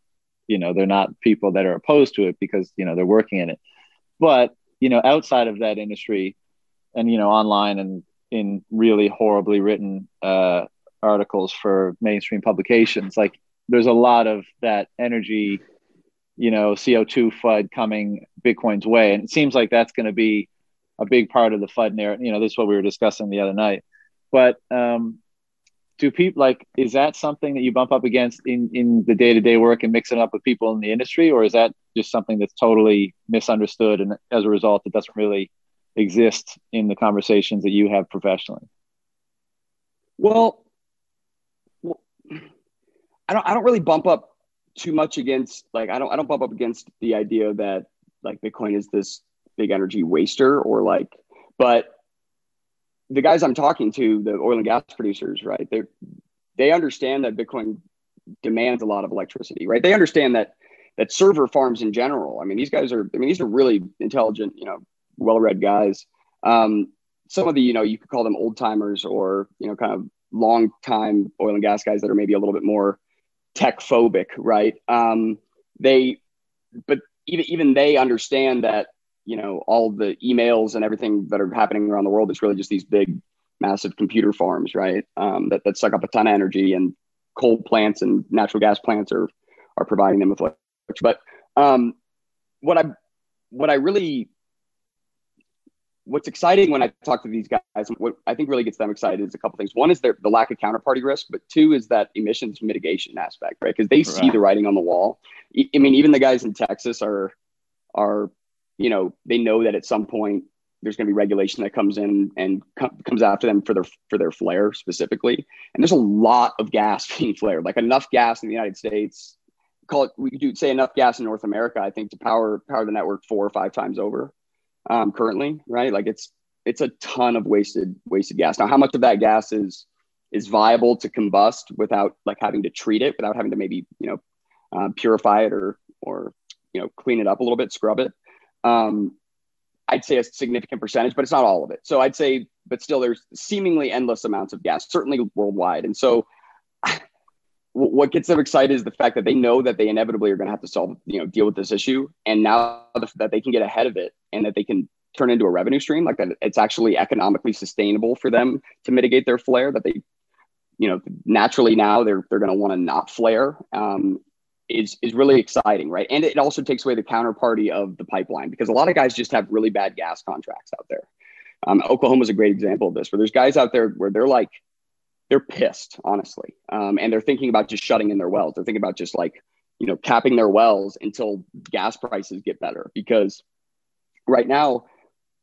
you know, they're not people that are opposed to it because, you know, they're working in it. But you know, outside of that industry, and you know, online and in really horribly written uh, articles for mainstream publications, like there's a lot of that energy, you know, CO2 FUD coming Bitcoin's way, and it seems like that's going to be a big part of the FUD narrative. You know, this is what we were discussing the other night. But um, do people like is that something that you bump up against in in the day to day work and mixing up with people in the industry, or is that just something that's totally misunderstood and as a result it doesn't really exist in the conversations that you have professionally? Well, well I don't I don't really bump up too much against like I don't I don't bump up against the idea that like Bitcoin is this big energy waster or like but the guys I'm talking to, the oil and gas producers, right? They they understand that Bitcoin demands a lot of electricity, right? They understand that that server farms in general. I mean, these guys are. I mean, these are really intelligent, you know, well-read guys. Um, some of the, you know, you could call them old timers or you know, kind of long time oil and gas guys that are maybe a little bit more tech phobic, right? Um, they, but even even they understand that you know all the emails and everything that are happening around the world it's really just these big massive computer farms right? Um, that, that suck up a ton of energy and coal plants and natural gas plants are are providing them with electricity but um, what i what i really what's exciting when i talk to these guys what i think really gets them excited is a couple things. One is their, the lack of counterparty risk but two is that emissions mitigation aspect right? Because they right. see the writing on the wall. I mean even the guys in texas are are you know, they know that at some point there's going to be regulation that comes in and com- comes after them for their for their flare specifically. And there's a lot of gas [LAUGHS] being flared, like enough gas in the United States. Call it we do say enough gas in North America, I think, to power power the network four or five times over um, currently, right? Like it's it's a ton of wasted wasted gas. Now, how much of that gas is is viable to combust without like having to treat it, without having to maybe you know uh, purify it or or you know clean it up a little bit, scrub it? Um, I'd say a significant percentage, but it's not all of it. So I'd say, but still, there's seemingly endless amounts of gas, certainly worldwide. And so, [LAUGHS] what gets them excited is the fact that they know that they inevitably are going to have to solve, you know, deal with this issue, and now that they can get ahead of it and that they can turn into a revenue stream, like that, it's actually economically sustainable for them to mitigate their flare. That they, you know, naturally now they're they're going to want to not flare, um, is is really exciting, right? And it also takes away the counterparty of the pipeline because a lot of guys just have really bad gas contracts out there. Um, Oklahoma is a great example of this, where there's guys out there where they're like, they're pissed, honestly, um, and they're thinking about just shutting in their wells. They're thinking about just like, you know, capping their wells until gas prices get better because right now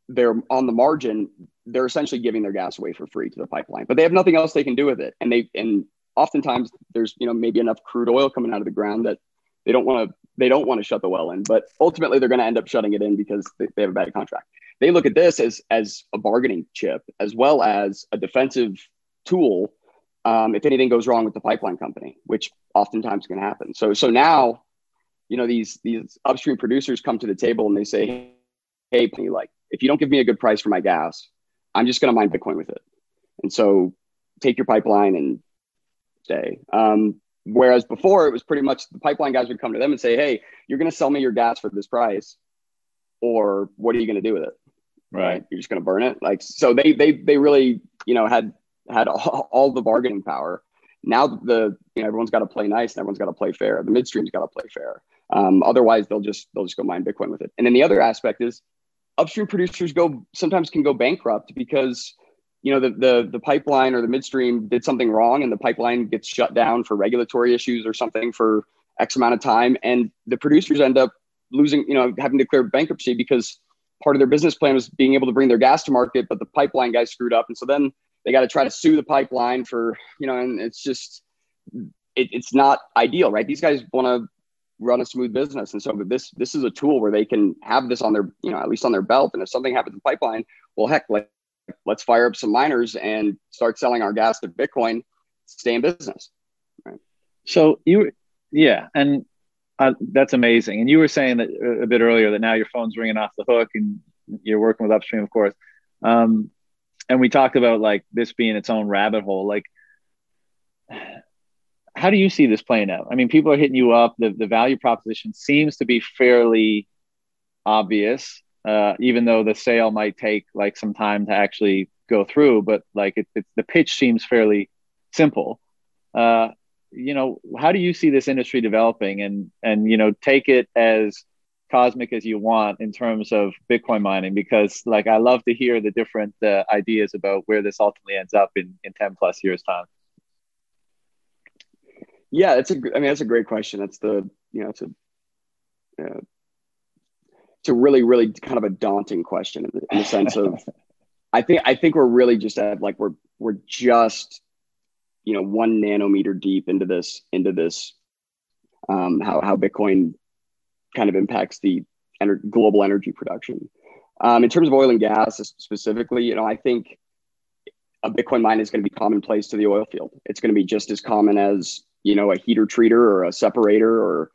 they're on the margin. They're essentially giving their gas away for free to the pipeline, but they have nothing else they can do with it, and they and oftentimes there's you know maybe enough crude oil coming out of the ground that they don't want to they don't want to shut the well in but ultimately they're going to end up shutting it in because they, they have a bad contract. They look at this as as a bargaining chip as well as a defensive tool um, if anything goes wrong with the pipeline company which oftentimes can happen. So so now you know these these upstream producers come to the table and they say hey like if you don't give me a good price for my gas i'm just going to mine bitcoin with it. And so take your pipeline and stay. Um, whereas before it was pretty much the pipeline guys would come to them and say, "Hey, you're going to sell me your gas for this price, or what are you going to do with it? Right? You're just going to burn it." Like so, they they they really you know had had all, [LAUGHS] all the bargaining power. Now the you know everyone's got to play nice and everyone's got to play fair. The midstream's got to play fair. Um, otherwise, they'll just they'll just go mine Bitcoin with it. And then the other aspect is upstream producers go sometimes can go bankrupt because you know the, the the pipeline or the midstream did something wrong and the pipeline gets shut down for regulatory issues or something for x amount of time. And the producers end up losing you know having to declare bankruptcy because part of their business plan was being able to bring their gas to market but the pipeline guys screwed up. And so then they got to try to sue the pipeline for you know and it's just it, it's not ideal right? These guys want to run a smooth business. And so this this is a tool where they can have this on their you know at least on their belt. And if something happens to the pipeline well heck like let's fire up some miners and start selling our gas to Bitcoin, stay in business. Right. So you, yeah, and uh, that's amazing. And you were saying that uh, a bit earlier that now your phone's ringing off the hook and you're working with upstream, of course. Um, and we talked about like this being its own rabbit hole. Like, how do you see this playing out? I mean, people are hitting you up. The the value proposition seems to be fairly obvious uh, even though the sale might take like some time to actually go through. But like it, it the pitch seems fairly simple. Uh, you know, how do you see this industry developing, and and you know, take it as cosmic as you want in terms of Bitcoin mining? Because like I love to hear the different uh, ideas about where this ultimately ends up in in ten plus years time. Yeah, it's a. I mean, that's a great question. That's the you know, it's a. Uh, it's a really, really kind of a daunting question in the, in the sense of, [LAUGHS] I think I think we're really just at like we're we're just, you know, one nanometer deep into this into this, um, how how Bitcoin kind of impacts the ener- global energy production. Um, in terms of oil and gas specifically, you know, I think a Bitcoin mine is going to be commonplace to the oil field. It's going to be just as common as you know a heater treater or a separator or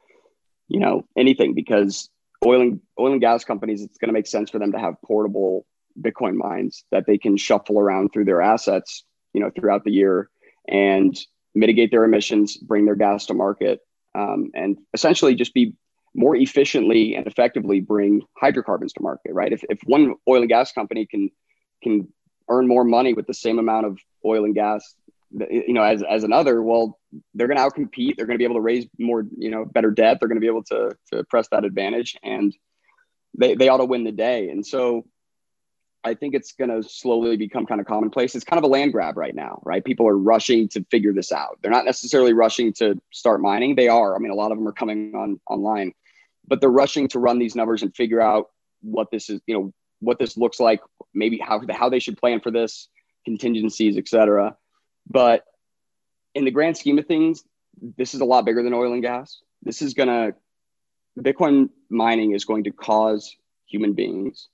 you know anything because oil and oil and gas companies, it's going to make sense for them to have portable Bitcoin mines that they can shuffle around through their assets, you know, throughout the year and mitigate their emissions, bring their gas to market, um, and essentially just be more efficiently and effectively bring hydrocarbons to market. Right? If if one oil and gas company can can earn more money with the same amount of oil and gas you know, as, as another, well, they're going to outcompete. They're going to be able to raise more, you know, better debt. They're going to be able to, to press that advantage and they, they ought to win the day. And so I think it's going to slowly become kind of commonplace. It's kind of a land grab right now, right? People are rushing to figure this out. They're not necessarily rushing to start mining. They are. I mean, a lot of them are coming on online, but they're rushing to run these numbers and figure out what this is, you know, what this looks like, maybe how, how they should plan for this, contingencies, et cetera. But in the grand scheme of things, this is a lot bigger than oil and gas. This is going to, Bitcoin mining is going to cause human beings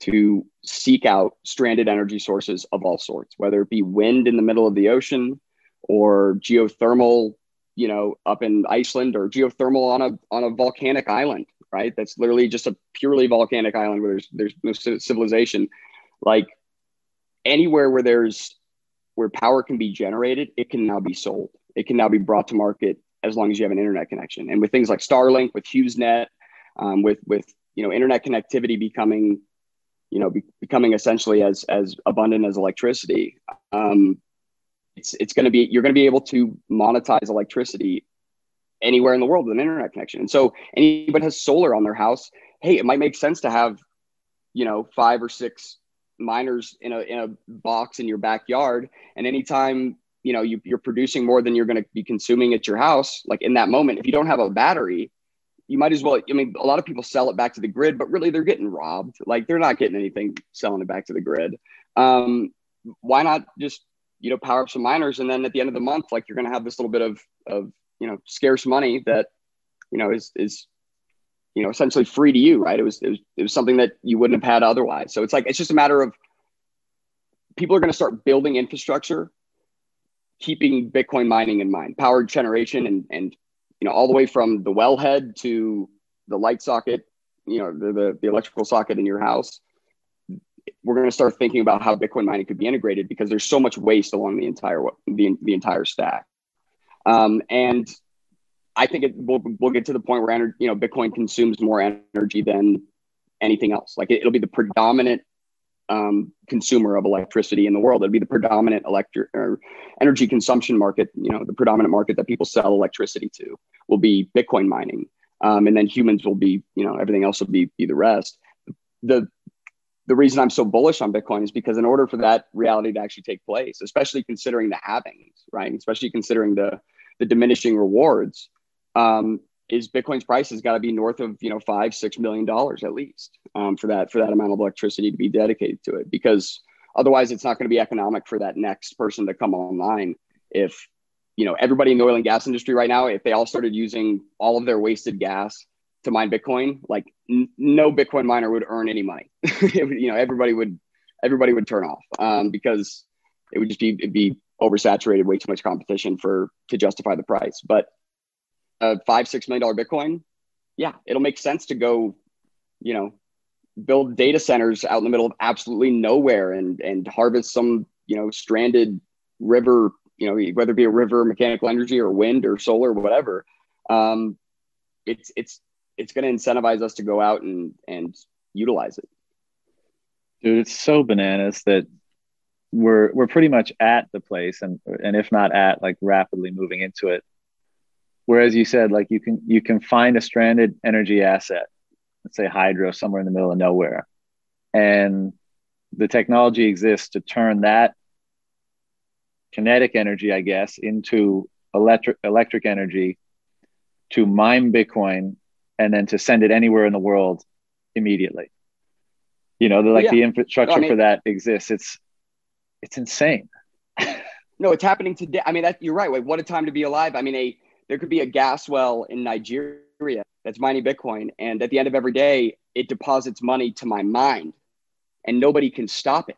to seek out stranded energy sources of all sorts, whether it be wind in the middle of the ocean or geothermal, you know, up in Iceland or geothermal on a on a volcanic island, right? That's literally just a purely volcanic island where there's there's no civilization. Like anywhere where there's where power can be generated, it can now be sold. It can now be brought to market as long as you have an internet connection. And with things like Starlink, with HughesNet, um, with with you know internet connectivity becoming, you know, be, becoming essentially as as abundant as electricity, um, it's it's going to be you're going to be able to monetize electricity anywhere in the world with an internet connection. And so anybody has solar on their house, hey, it might make sense to have, you know, five or six miners in a in a box in your backyard. And anytime you know you, you're producing more than you're going to be consuming at your house like in that moment if you don't have a battery you might as well i mean a lot of people sell it back to the grid but really they're getting robbed. Like they're not getting anything selling it back to the grid. Um, why not just you know power up some miners? And then at the end of the month like you're going to have this little bit of of you know scarce money that you know is is you know essentially free to you right? It was, it was it was something that you wouldn't have had otherwise. So it's like it's just a matter of people are going to start building infrastructure keeping bitcoin mining in mind power generation and and you know all the way from the wellhead to the light socket you know the, the, the electrical socket in your house. We're going to start thinking about how bitcoin mining could be integrated because there's so much waste along the entire the, the entire stack. Um, and I think it will we'll get to the point where you know Bitcoin consumes more energy than anything else. Like it, will be the predominant um, consumer of electricity in the world. It'll be the predominant electric or energy consumption market. You know, the predominant market that people sell electricity to will be Bitcoin mining, um, and then humans will be you know everything else will be be the rest. The the reason I'm so bullish on Bitcoin is because in order for that reality to actually take place, especially considering the halvings, right? Especially considering the the diminishing rewards, um, is Bitcoin's price has got to be north of you know five six million dollars at least um, for that for that amount of electricity to be dedicated to it. Because otherwise it's not going to be economic for that next person to come online. If you know everybody in the oil and gas industry right now if they all started using all of their wasted gas to mine bitcoin like n- no bitcoin miner would earn any money. [LAUGHS] You know everybody would everybody would turn off um, because it would just be be oversaturated way too much competition for to justify the price. But a five six million dollar Bitcoin, yeah, it'll make sense to go, you know, build data centers out in the middle of absolutely nowhere and and harvest some you know stranded river, you know, whether it be a river, mechanical energy, or wind or solar, whatever. Um, it's it's it's going to incentivize us to go out and and utilize it. Dude, it's so bananas that we're we're pretty much at the place and and if not at like rapidly moving into it whereas you said like you can you can find a stranded energy asset let's say hydro somewhere in the middle of nowhere and the technology exists to turn that kinetic energy i guess into electric electric energy to mine bitcoin and then to send it anywhere in the world immediately you know the, like yeah. the infrastructure I mean, for that exists it's it's insane. [LAUGHS] no, it's happening today. I mean, that you're right. Like, what a time to be alive. I mean, a there could be a gas well in Nigeria that's mining Bitcoin, and at the end of every day, it deposits money to my mind, and nobody can stop it.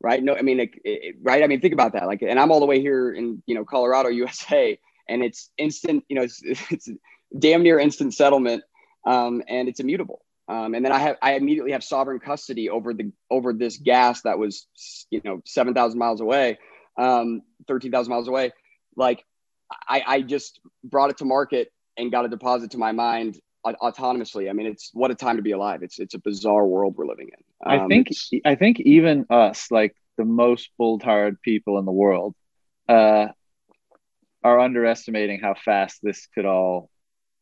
Right? No, I mean, like, it, right? I mean, think about that. Like, and I'm all the way here in you know Colorado, [LAUGHS] USA, and it's instant. You know, it's, it's damn near instant settlement, um, and it's immutable. Um, and then I have I immediately have sovereign custody over the over this gas that was you know seven thousand miles away, um, thirteen thousand miles away. Like I, I just brought it to market and got a deposit to my mind autonomously. I mean, it's what a time to be alive. It's it's a bizarre world we're living in. Um, I think I think even us, like the most bull-tired people in the world, uh, are underestimating how fast this could all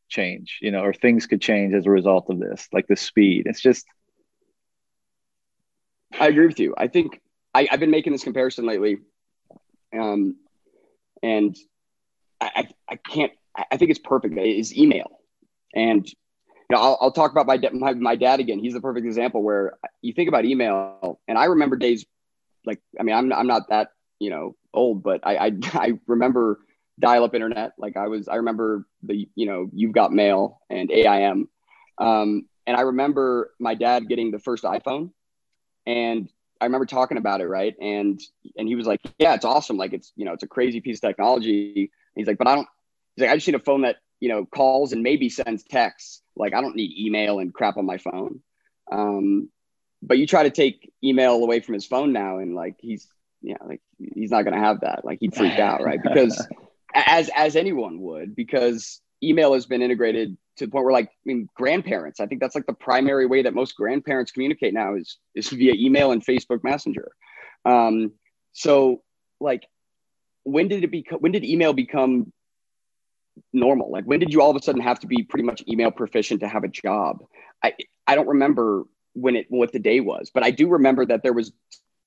change, you know, or things could change as a result of this, like the speed. It's just. I agree with you. I think I, have been making this comparison lately, um, and I, I, can't. I think it's perfect. Is email, and you know, I'll, I'll talk about my, my my dad again. He's the perfect example where you think about email, and I remember days like I mean, I'm I'm not that you know old, but I I, [LAUGHS] I remember dial-up internet. Like I was, I remember the, you know, you've got mail and AIM. Um, and I remember my dad getting the first iPhone and I remember talking about it. Right. And, and he was like, yeah, it's awesome. Like it's, you know, it's a crazy piece of technology. He's like, but I don't, he's like, I just need a phone that, you know, calls and maybe sends texts. Like I don't need email and crap on my phone. Um, but you try to take email away from his phone now and like he's yeah like he's not going to have that like he'd freak out right because [LAUGHS] as as anyone would because email has been integrated to the point where like I mean grandparents I think that's like the primary way that most grandparents communicate now is is via email and Facebook Messenger. Um, so like when did it become when did email become normal? Like when did you all of a sudden have to be pretty much email proficient to have a job? I I don't remember when it what the day was, but I do remember that there was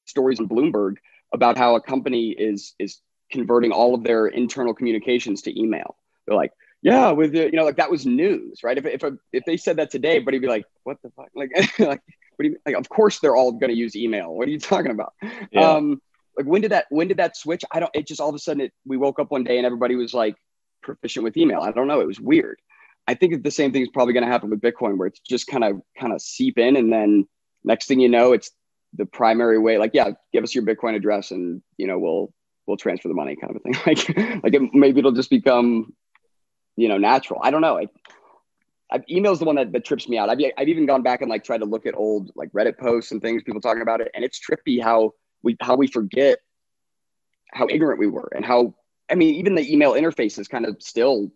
stories in Bloomberg about how a company is is converting all of their internal communications to email. They're like, yeah, with the, you know, like that was news, right? If if a, if they said that today, but he'd be like, what the fuck? Like, [LAUGHS] like, what do you like? Of course, they're all going to use email. What are you talking about? Yeah. Um, like when did that when did that switch? I don't. It just all of a sudden it, we woke up one day and everybody was like proficient with email. I don't know. It was weird. I think the same thing is probably going to happen with Bitcoin, where it's just kind of kind of seep in, and then next thing you know, it's the primary way. Like, yeah, give us your Bitcoin address, and you know we'll we'll transfer the money kind of a thing. [LAUGHS] like, like it, maybe it'll just become, you know, natural. I don't know. I, I've, email's the one that, that trips me out. I've, I've even gone back and like tried to look at old like Reddit posts and things, people talking about it. And it's trippy how we, how we forget how ignorant we were and how, I mean, even the email interface is kind of still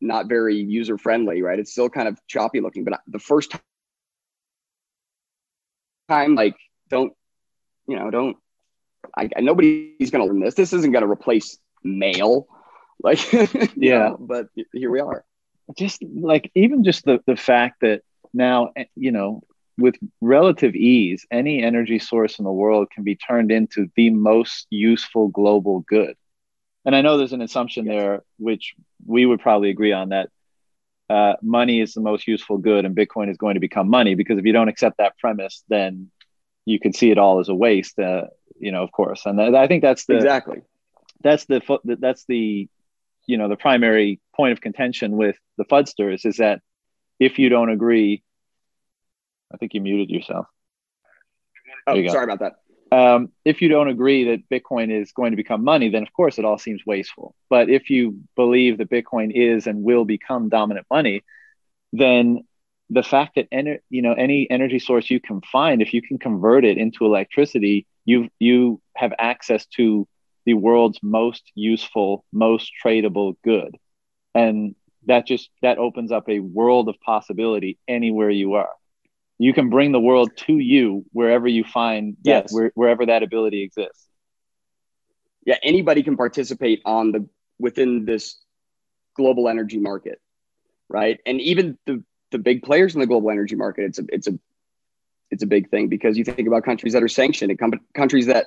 not very user friendly, right? It's still kind of choppy looking, but the first time, like, don't, you know, don't I, nobody's going to learn this. This isn't going to replace mail. [LAUGHS] Like, yeah, know, but here we are. Just like even just the the fact that now eh, you know with relative ease, any energy source in the world can be turned into the most useful global good. And I know there's an assumption yes. there, which we would probably agree on that uh, money is the most useful good and Bitcoin is going to become money. Because if you don't accept that premise, then you can see it all as a waste. Uh, you know, of course. And th- I think that's the exactly that's the that's the you know the primary point of contention with the fudsters is that if you don't agree, I think you muted yourself. Oh, you sorry about that. Um, if you don't agree that Bitcoin is going to become money, then of course it all seems wasteful. But if you believe that Bitcoin is and will become dominant money, then the fact that ener- you know any energy source you can find, if you can convert it into electricity, you you have access to the world's most useful, most tradable good, and that just that opens up a world of possibility anywhere you are. You can bring the world to you wherever you find that, yes. where, wherever that ability exists. Yeah, anybody can participate on the within this global energy market, right? And even the the big players in the global energy market, it's a it's a it's a big thing because you think about countries that are sanctioned and com- countries that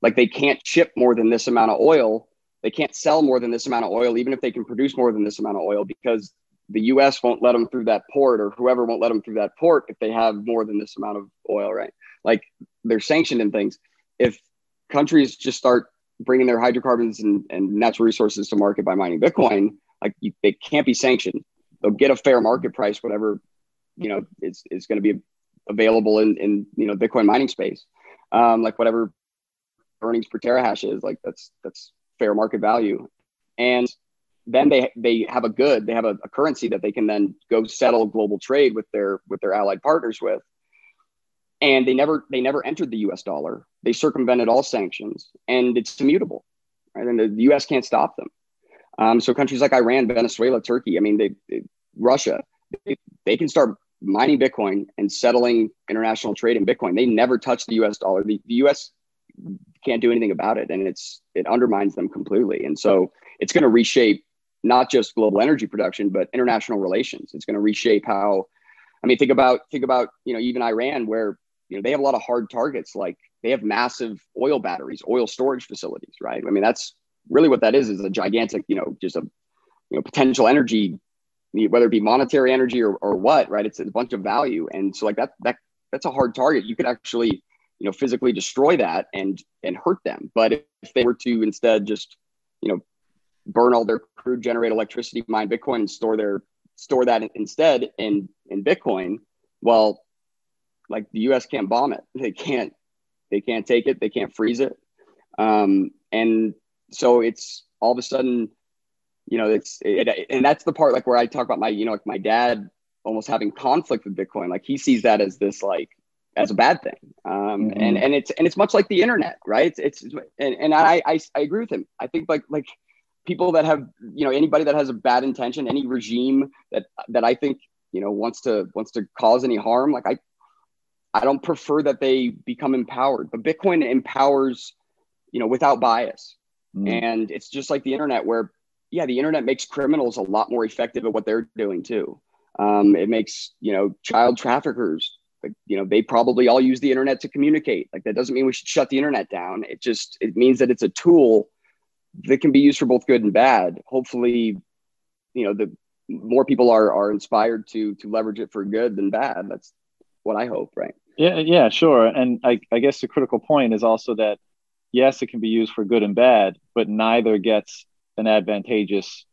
like they can't ship more than this amount of oil, they can't sell more than this amount of oil, even if they can produce more than this amount of oil, because the U.S. won't let them through that port, or whoever won't let them through that port if they have more than this amount of oil, right? Like they're sanctioned in things. If countries just start bringing their hydrocarbons and, and natural resources to market by mining Bitcoin, like you, they can't be sanctioned. They'll get a fair market price, whatever you know is is going to be available in in you know Bitcoin mining space, um, like whatever earnings per terahash is, like that's that's fair market value, and then they they have a good they have a, a, currency that they can then go settle global trade with their with their allied partners with. And they never they never entered the us dollar. They circumvented all sanctions and it's immutable right? And the, us can't stop them. Um, so countries like iran venezuela turkey i mean they, they russia they, they, can start mining bitcoin and settling international trade in bitcoin. They never touch the us dollar. The, the us can't do anything about it and it's it undermines them completely. And so it's going to reshape not just global energy production, but international relations. It's going to reshape how, I mean, think about, think about, you know, even Iran, where, you know, they have a lot of hard targets, like they have massive oil batteries, oil storage facilities, right? I mean, that's really what that is, is a gigantic, you know, just a, you know, potential energy, whether it be monetary energy or, or what, right? It's a bunch of value. And so like that, that, that's a hard target. You could actually, you know, physically destroy that and, and hurt them. But if they were to instead just, you know, burn all their crude, generate electricity, mine Bitcoin, and store their store that instead in in Bitcoin. Well, like the U.S. can't bomb it. They can't. They can't take it. They can't freeze it. Um, and so it's all of a sudden, you know, it's it, and that's the part like where I talk about my, you know, like my dad almost having conflict with Bitcoin. Like he sees that as this like as a bad thing. Um, mm-hmm. and and it's and it's much like the internet, right? It's, it's and, and I, I I agree with him. I think like like people that have you know anybody that has a bad intention any regime that that i think you know wants to wants to cause any harm like i i don't prefer that they become empowered. But bitcoin empowers you know without bias. Mm. and it's just like the internet where yeah the internet makes criminals a lot more effective at what they're doing too. Um, it makes you know child traffickers like you know they probably all use the internet to communicate. Like that doesn't mean we should shut the internet down. It just it means that it's a tool that can be used for both good and bad. Hopefully, you know, the more people are are inspired to to leverage it for good than bad. That's what I hope, right? Yeah, yeah, sure. And I, I guess the critical point is also that yes, it can be used for good and bad, but neither gets an advantageous.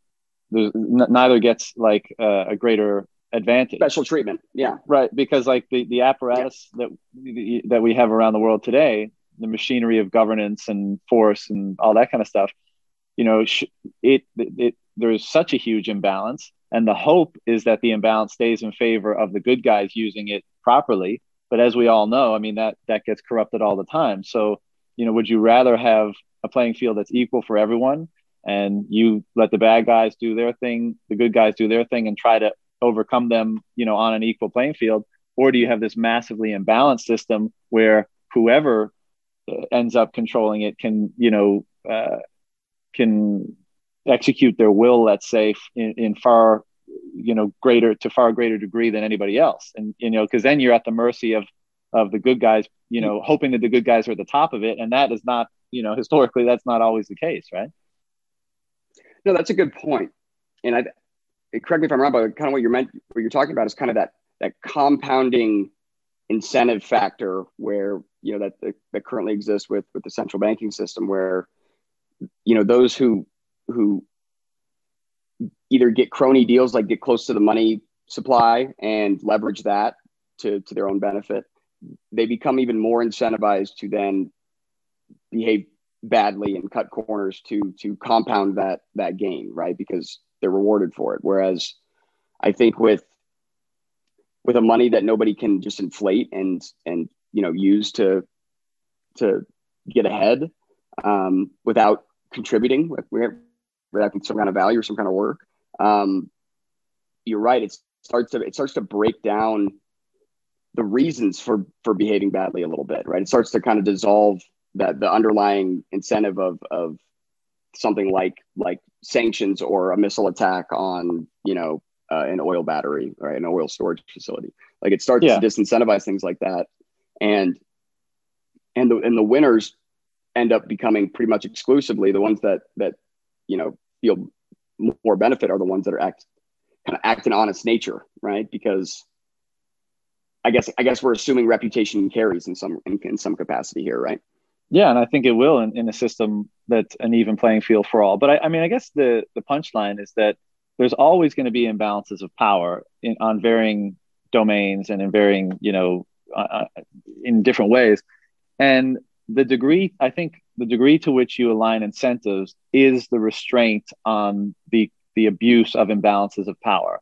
N- neither gets like uh, a greater advantage. Special treatment, yeah, right. Because like the the apparatus yeah. that that we have around the world today, the machinery of governance and force and all that kind of stuff, you know, it, it, it there's such a huge imbalance, and the hope is that the imbalance stays in favor of the good guys using it properly. But as we all know, I mean that that gets corrupted all the time. So, you know, would you rather have a playing field that's equal for everyone, and you let the bad guys do their thing, the good guys do their thing, and try to overcome them, you know, on an equal playing field, or do you have this massively imbalanced system where whoever uh, ends up controlling it can, you know, uh, can execute their will, let's say, in, in far you know greater to far greater degree than anybody else. And you know because then you're at the mercy of of the good guys you know hoping that the good guys are at the top of it. And that is not you know historically that's not always the case right? No that's a good point. And i correct me if i'm wrong but kind of what you're meant what you're talking about is kind of that that compounding incentive factor where you know that that currently exists with with the central banking system where you know those who who either get crony deals like get close to the money supply and leverage that to to their own benefit they become even more incentivized to then behave badly and cut corners to to compound that that gain right? Because they're rewarded for it. Whereas i think with with a money that nobody can just inflate and and you know use to to get ahead um, without contributing, without some kind of value or some kind of work. Um, you're right. It starts to it starts to break down the reasons for for behaving badly a little bit, right? It starts to kind of dissolve that the underlying incentive of of something like like sanctions or a missile attack on you know uh, an oil battery or right? an oil storage facility. Like it starts yeah. to disincentivize things like that, and and the and the winners end up becoming pretty much exclusively the ones that that you know feel more benefit are the ones that are act kind of act in honest nature, right? Because I guess I guess we're assuming reputation carries in some in, in some capacity here, right? Yeah, and I think it will in, in a system that's an even playing field for all. But I, I mean, I guess the the punchline is that there's always going to be imbalances of power in, on varying domains and in varying, you know, uh, uh, in different ways. And the degree, I think, the degree to which you align incentives is the restraint on the the abuse of imbalances of power,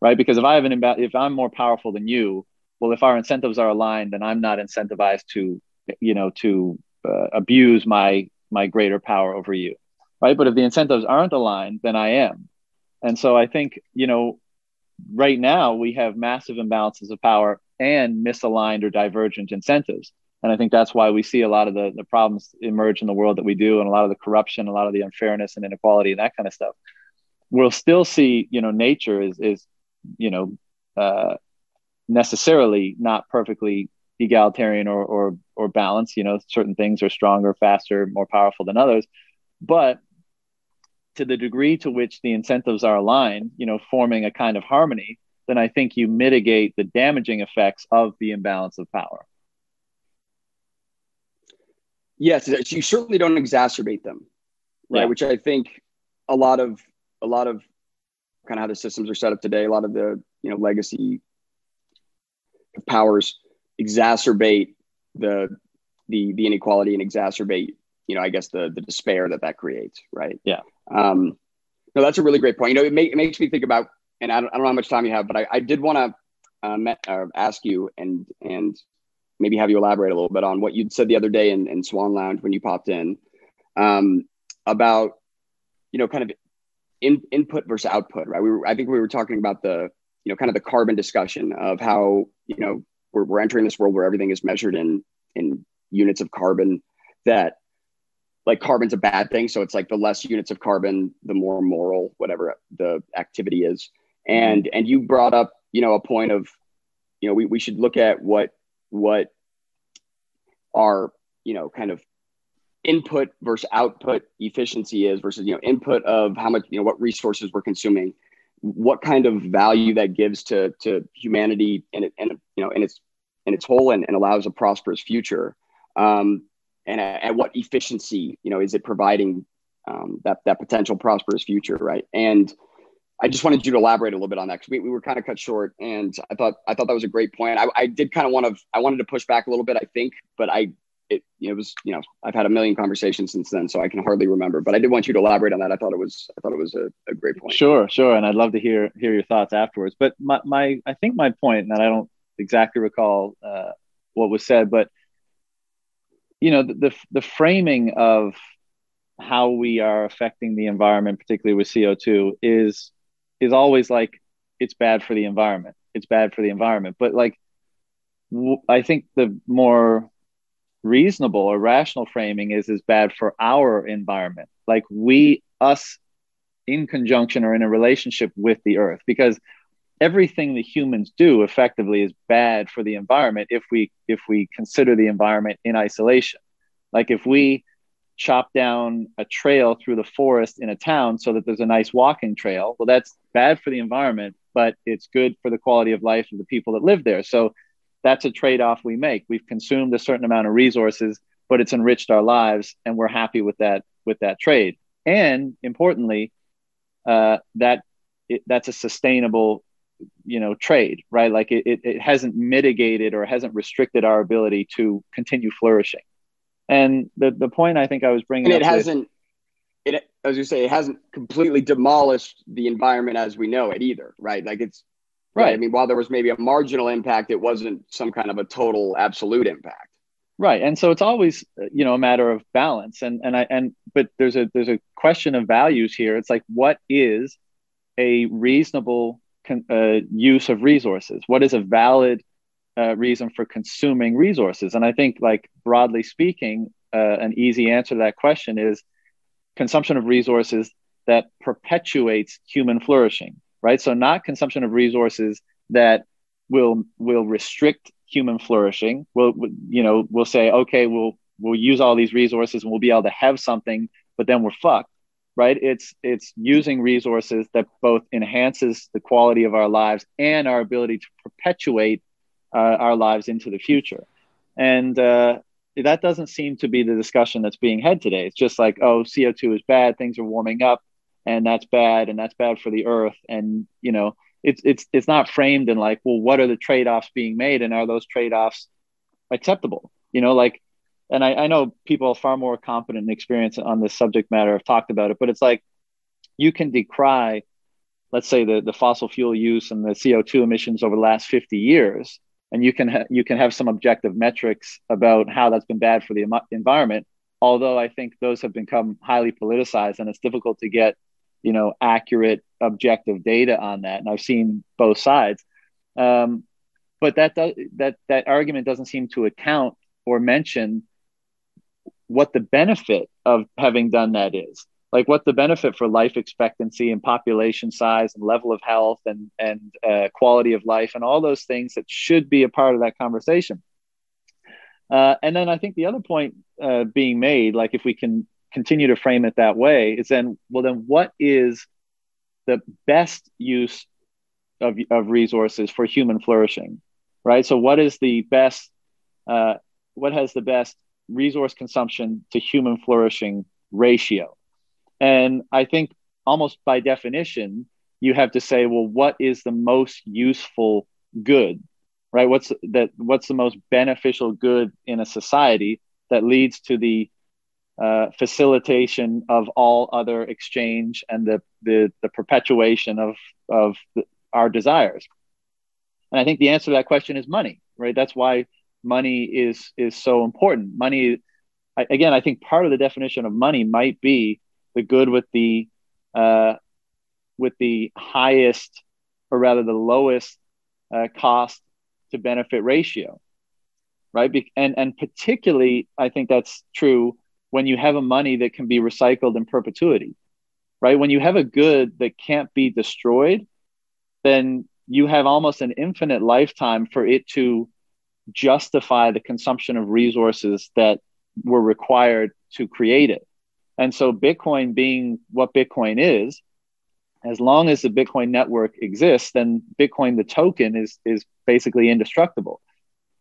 right? Because if I have an imbalance, if I'm more powerful than you, well, if our incentives are aligned, then I'm not incentivized to, you know, to uh, abuse my my greater power over you, right? But if the incentives aren't aligned, then I am, and so I think, you know, right now we have massive imbalances of power and misaligned or divergent incentives. And I think that's why we see a lot of the, the problems emerge in the world that we do and a lot of the corruption, a lot of the unfairness and inequality and that kind of stuff. We'll still see, you know, nature is, is you know, uh, necessarily not perfectly egalitarian or, or, or balanced. You know, certain things are stronger, faster, more powerful than others. But to the degree to which the incentives are aligned, you know, forming a kind of harmony, then I think you mitigate the damaging effects of the imbalance of power. Yes, you certainly don't exacerbate them, right? Yeah. Which I think a lot of a lot of kind of how the systems are set up today, a lot of the you know legacy powers exacerbate the the the inequality and exacerbate you know I guess the the despair that that creates, right? Yeah. Um, no, that's a really great point. You know, it, make, it makes me think about, and I don't, I don't know how much time you have, but I, I did want to uh, uh, ask you and and maybe have you elaborate a little bit on what you'd said the other day in, in Swan Lounge when you popped in um, about, you know, kind of in, input versus output, right? We were, I think we were talking about the, you know, kind of the carbon discussion of how, you know, we're, we're entering this world where everything is measured in, in units of carbon that like carbon's a bad thing. So it's like the less units of carbon, the more moral, whatever the activity is. And and you brought up, you know, a point of, you know, we, we should look at what what our, you know, kind of input versus output efficiency is versus, you know, input of how much, you know, what resources we're consuming, what kind of value that gives to to humanity and it and you know in its in its whole and, and allows a prosperous future. Um, and at, what efficiency you know is it providing um, that that potential prosperous future right and i just wanted you to elaborate a little bit on that because we, we were kind of cut short and i thought i thought that was a great point. I, I did kind of want to i wanted to push back a little bit i think but i it, it was you know i've had a million conversations since then so i can hardly remember but i did want you to elaborate on that. I thought it was i thought it was a, a great point. Sure sure and i'd love to hear hear your thoughts afterwards but my, my i think my point and i don't exactly recall uh, what was said but you know the, the, the framing of how we are affecting the environment particularly with co2 is is always like it's bad for the environment. It's bad for the environment. But like w- I think the more reasonable or rational framing is is bad for our environment. Like we us in conjunction or in a relationship with the earth. Because everything that humans do effectively is bad for the environment if we if we consider the environment in isolation. Like if we chop down a trail through the forest in a town so that there's a nice walking trail. Well that's bad for the environment but it's good for the quality of life of the people that live there. So that's a trade-off we make. We've consumed a certain amount of resources but it's enriched our lives and we're happy with that with that trade. And importantly uh, that it, that's a sustainable you know trade right? Like it, it hasn't mitigated or hasn't restricted our ability to continue flourishing and the the point i think i was bringing and it hasn't with, it as you say it hasn't completely demolished the environment as we know it either right? Like it's right. right. I mean while there was maybe a marginal impact it wasn't some kind of a total absolute impact. Right. And so it's always you know a matter of balance. And and i and but there's a there's a question of values here. It's like what is a reasonable uh, use of resources? What is a valid uh, reason for consuming resources. And I think, like broadly speaking, uh, an easy answer to that question is consumption of resources that perpetuates human flourishing, right? So not consumption of resources that will will restrict human flourishing. We'll you know we'll say okay we'll we'll use all these resources and we'll be able to have something, but then we're fucked, right? It's it's using resources that both enhances the quality of our lives and our ability to perpetuate uh, our lives into the future, and uh, that doesn't seem to be the discussion that's being had today. It's just like oh CO two is bad, things are warming up, and that's bad, and that's bad for the earth, and you know it's it's it's not framed in like well what are the trade-offs being made and are those trade-offs acceptable? You know like and I, I know people far more competent and experienced on this subject matter have talked about it but it's like you can decry let's say the, the fossil fuel use and the co2 emissions over the last 50 years and you can ha- you can have some objective metrics about how that's been bad for the environment although i think those have become highly politicized and it's difficult to get you know accurate objective data on that and i've seen both sides. Um, but that does, that that argument doesn't seem to account or mention what the benefit of having done that is like what the benefit for life expectancy and population size and level of health and and uh, quality of life and all those things that should be a part of that conversation. Uh, and then i think the other point uh, being made like if we can continue to frame it that way is then well then what is the best use of, of resources for human flourishing right? So what is the best uh, what has the best resource consumption to human flourishing ratio and i think almost by definition you have to say well what is the most useful good right what's that what's the most beneficial good in a society that leads to the uh, facilitation of all other exchange and the, the, the perpetuation of, of the, our desires. And I think the answer to that question is money, right? That's why money is, is so important. Money, I, again, I think part of the definition of money might be the good with the, uh, with the highest or rather the lowest uh, cost to benefit ratio, right? Be- and, and particularly, I think that's true when you have a money that can be recycled in perpetuity, right? When you have a good that can't be destroyed, then you have almost an infinite lifetime for it to justify the consumption of resources that were required to create it. And so, Bitcoin being what Bitcoin is, as long as the Bitcoin network exists, then Bitcoin, the token, is, is basically indestructible.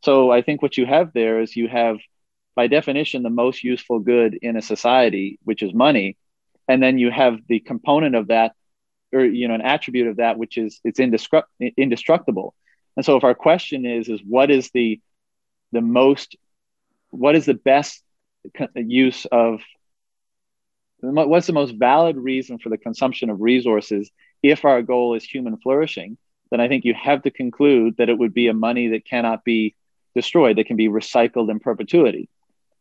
So, I think what you have there is you have by definition the most useful good in a society which is money and then you have the component of that or you know an attribute of that which is it's indestruct- indestructible and so if our question is is what is the the most what is the best uh, use of what's the most valid reason for the consumption of resources if our goal is human flourishing? Then i think you have to conclude that it would be a money that cannot be destroyed that can be recycled in perpetuity.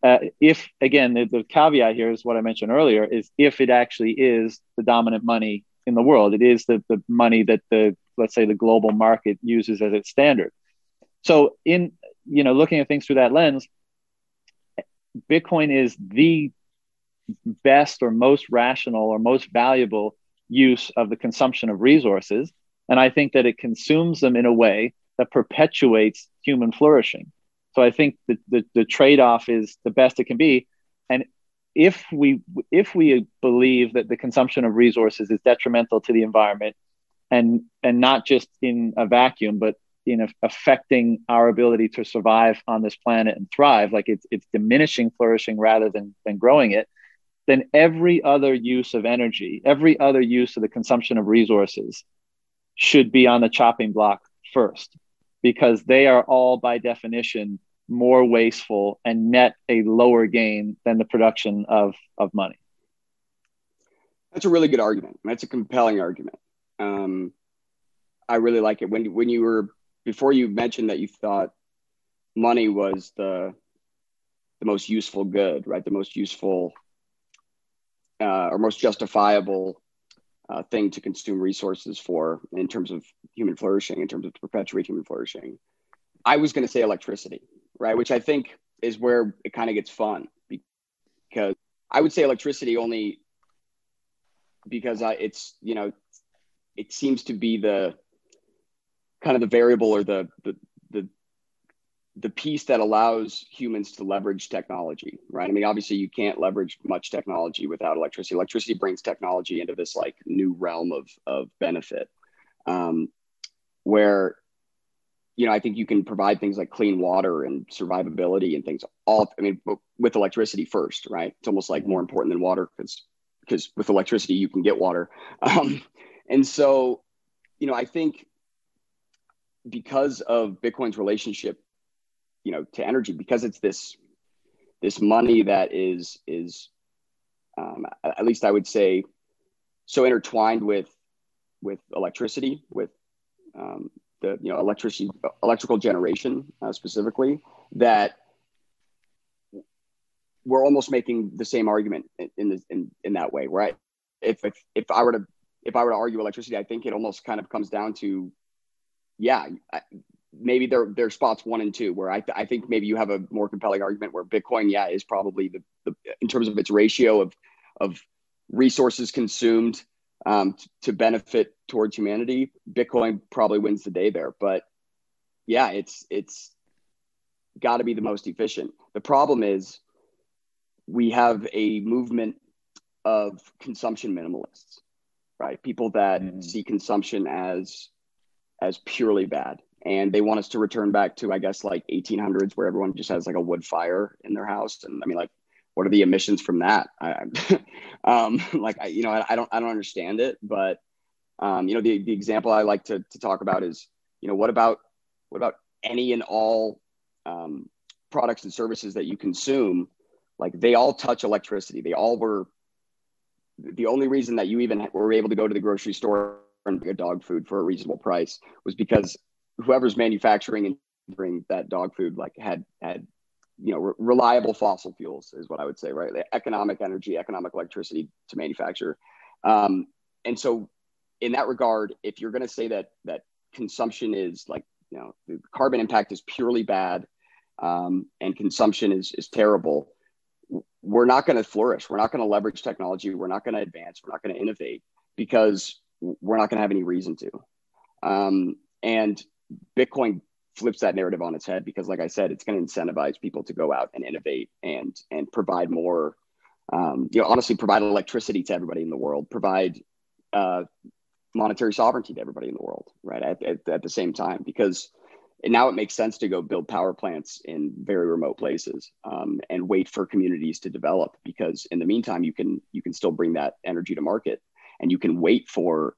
Uh, if again the, the, caveat here is what i mentioned earlier is if it actually is the dominant money in the world it is the, the money that the let's say the global market uses as its standard. So in you know looking at things through that lens bitcoin is the best or most rational or most valuable use of the consumption of resources and i think that it consumes them in a way that perpetuates human flourishing so I think the, the, the trade-off is the best it can be. And if we if we believe that the consumption of resources is detrimental to the environment and and not just in a vacuum, but in a, affecting our ability to survive on this planet and thrive, like it's it's diminishing flourishing rather than than growing it, then every other use of energy, every other use of the consumption of resources should be on the chopping block first because they are all by definition more wasteful and net a lower gain than the production of, of money. That's a really good argument. That's a compelling argument. Um, I really like it. When when you were before you mentioned that you thought money was the the most useful good, right? The most useful uh, or most justifiable uh, thing to consume resources for in terms of human flourishing, in terms of to perpetuate human flourishing. I was going to say electricity, right? Which I think is where it kind of gets fun because I would say electricity only because I, it's you know it seems to be the kind of the variable or the the the the piece that allows humans to leverage technology, right? I mean, obviously, you can't leverage much technology without electricity. Electricity brings technology into this like new realm of of benefit, um, where you know I think you can provide things like clean water and survivability and things. All I mean, with electricity first, right? It's almost like more important than water because because with electricity you can get water, [LAUGHS] um, and so you know I think because of Bitcoin's relationship you know to energy because it's this this money that is is um, at least I would say so intertwined with with electricity with um, the you know electricity electrical generation uh, specifically that we're almost making the same argument in this, in, in that way right? If, if if I were to if I were to argue electricity I think it almost kind of comes down to yeah maybe they're they're spots one and two where I, th- I think maybe you have a more compelling argument where Bitcoin, yeah, is probably the, the in terms of its ratio of of resources consumed um, t- to benefit towards humanity. Bitcoin probably wins the day there, but yeah, it's it's got to be the most efficient. The problem is we have a movement of consumption minimalists, right? People that mm-hmm. see consumption as as purely bad and they want us to return back to i guess like 1800s where everyone just has like a wood fire in their house. And i mean like what are the emissions from that? I, [LAUGHS] um, [LAUGHS] like I, you know I, I, don't i don't understand it. But um, you know the, the example i like to, to talk about is you know what about what about any and all um, products and services that you consume? Like they all touch electricity. They all were the only reason that you even were able to go to the grocery store and get dog food for a reasonable price was because whoever's manufacturing and bring that dog food like had had you know re- reliable fossil fuels is what I would say, right? Economic energy, economic electricity to manufacture, um, and so in that regard, if you're going to say that that consumption is like you know the carbon impact is purely bad um, and consumption is is terrible, we're not going to flourish. We're not going to leverage technology. We're not going to advance. We're not going to innovate because we're not going to have any reason to. Um, and Bitcoin flips that narrative on its head because, like I said, it's going to incentivize people to go out and innovate and and provide more. Um, you know, honestly, provide electricity to everybody in the world, provide uh, monetary sovereignty to everybody in the world, right? At, at, at the same time, because now it makes sense to go build power plants in very remote places um, and wait for communities to develop because in the meantime you can you can still bring that energy to market and you can wait for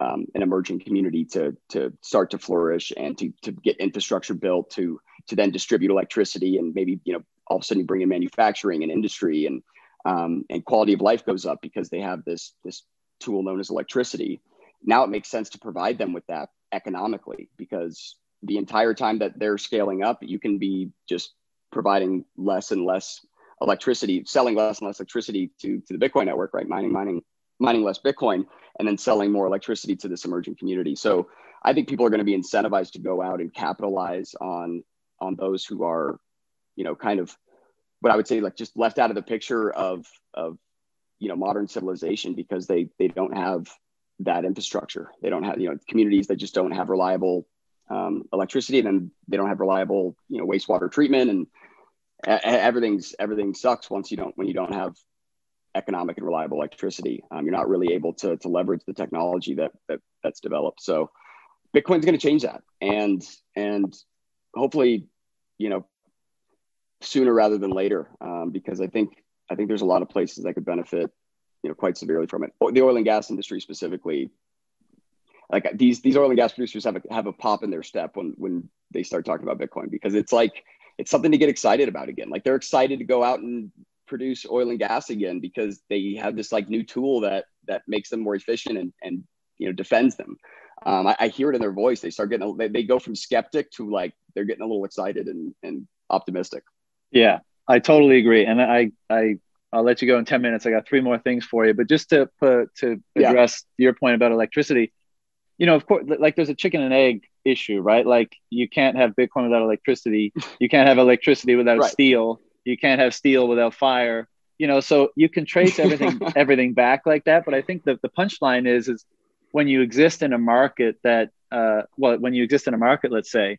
um, an emerging community to to start to flourish and to to get infrastructure built to to then distribute electricity and maybe you know all of a sudden you bring in manufacturing and industry and um, and quality of life goes up because they have this this tool known as electricity. Now it makes sense to provide them with that economically because the entire time that they're scaling up, you can be just providing less and less electricity, selling less and less electricity to to the Bitcoin network, right? Mining, mining, mining less Bitcoin and then selling more electricity to this emerging community. So I think people are going to be incentivized to go out and capitalize on on those who are, you know, kind of what I would say like just left out of the picture of of you know modern civilization because they they don't have that infrastructure. They don't have you know communities that just don't have reliable um, electricity, and then they don't have reliable you know wastewater treatment, and everything's everything sucks once you don't when you don't have economic and reliable electricity. Um, you're not really able to, to leverage the technology that, that that's developed. So Bitcoin's going to change that, and and hopefully, you know, sooner rather than later, um, because I think I think there's a lot of places that could benefit, you know, quite severely from it. The oil and gas industry specifically, like these these oil and gas producers have a, have a pop in their step when when they start talking about Bitcoin because it's like it's something to get excited about again. Like they're excited to go out and produce oil and gas again because they have this like new tool that that makes them more efficient and and you know defends them. Um, I, I, hear it in their voice. They start getting they, they go from skeptic to like they're getting a little excited and and optimistic. Yeah, I totally agree, and I I I'll let you go in ten minutes. I got three more things for you, but just to put to address yeah. your point about electricity, you know, of course, like there's a chicken and egg issue, right? Like you can't have Bitcoin without electricity. [LAUGHS] You can't have electricity without right. steel. You can't have steel without fire. You know, so you can trace everything [LAUGHS] everything back like that. But I think the, the punchline is is when you exist in a market that uh, well, when you exist in a market, let's say,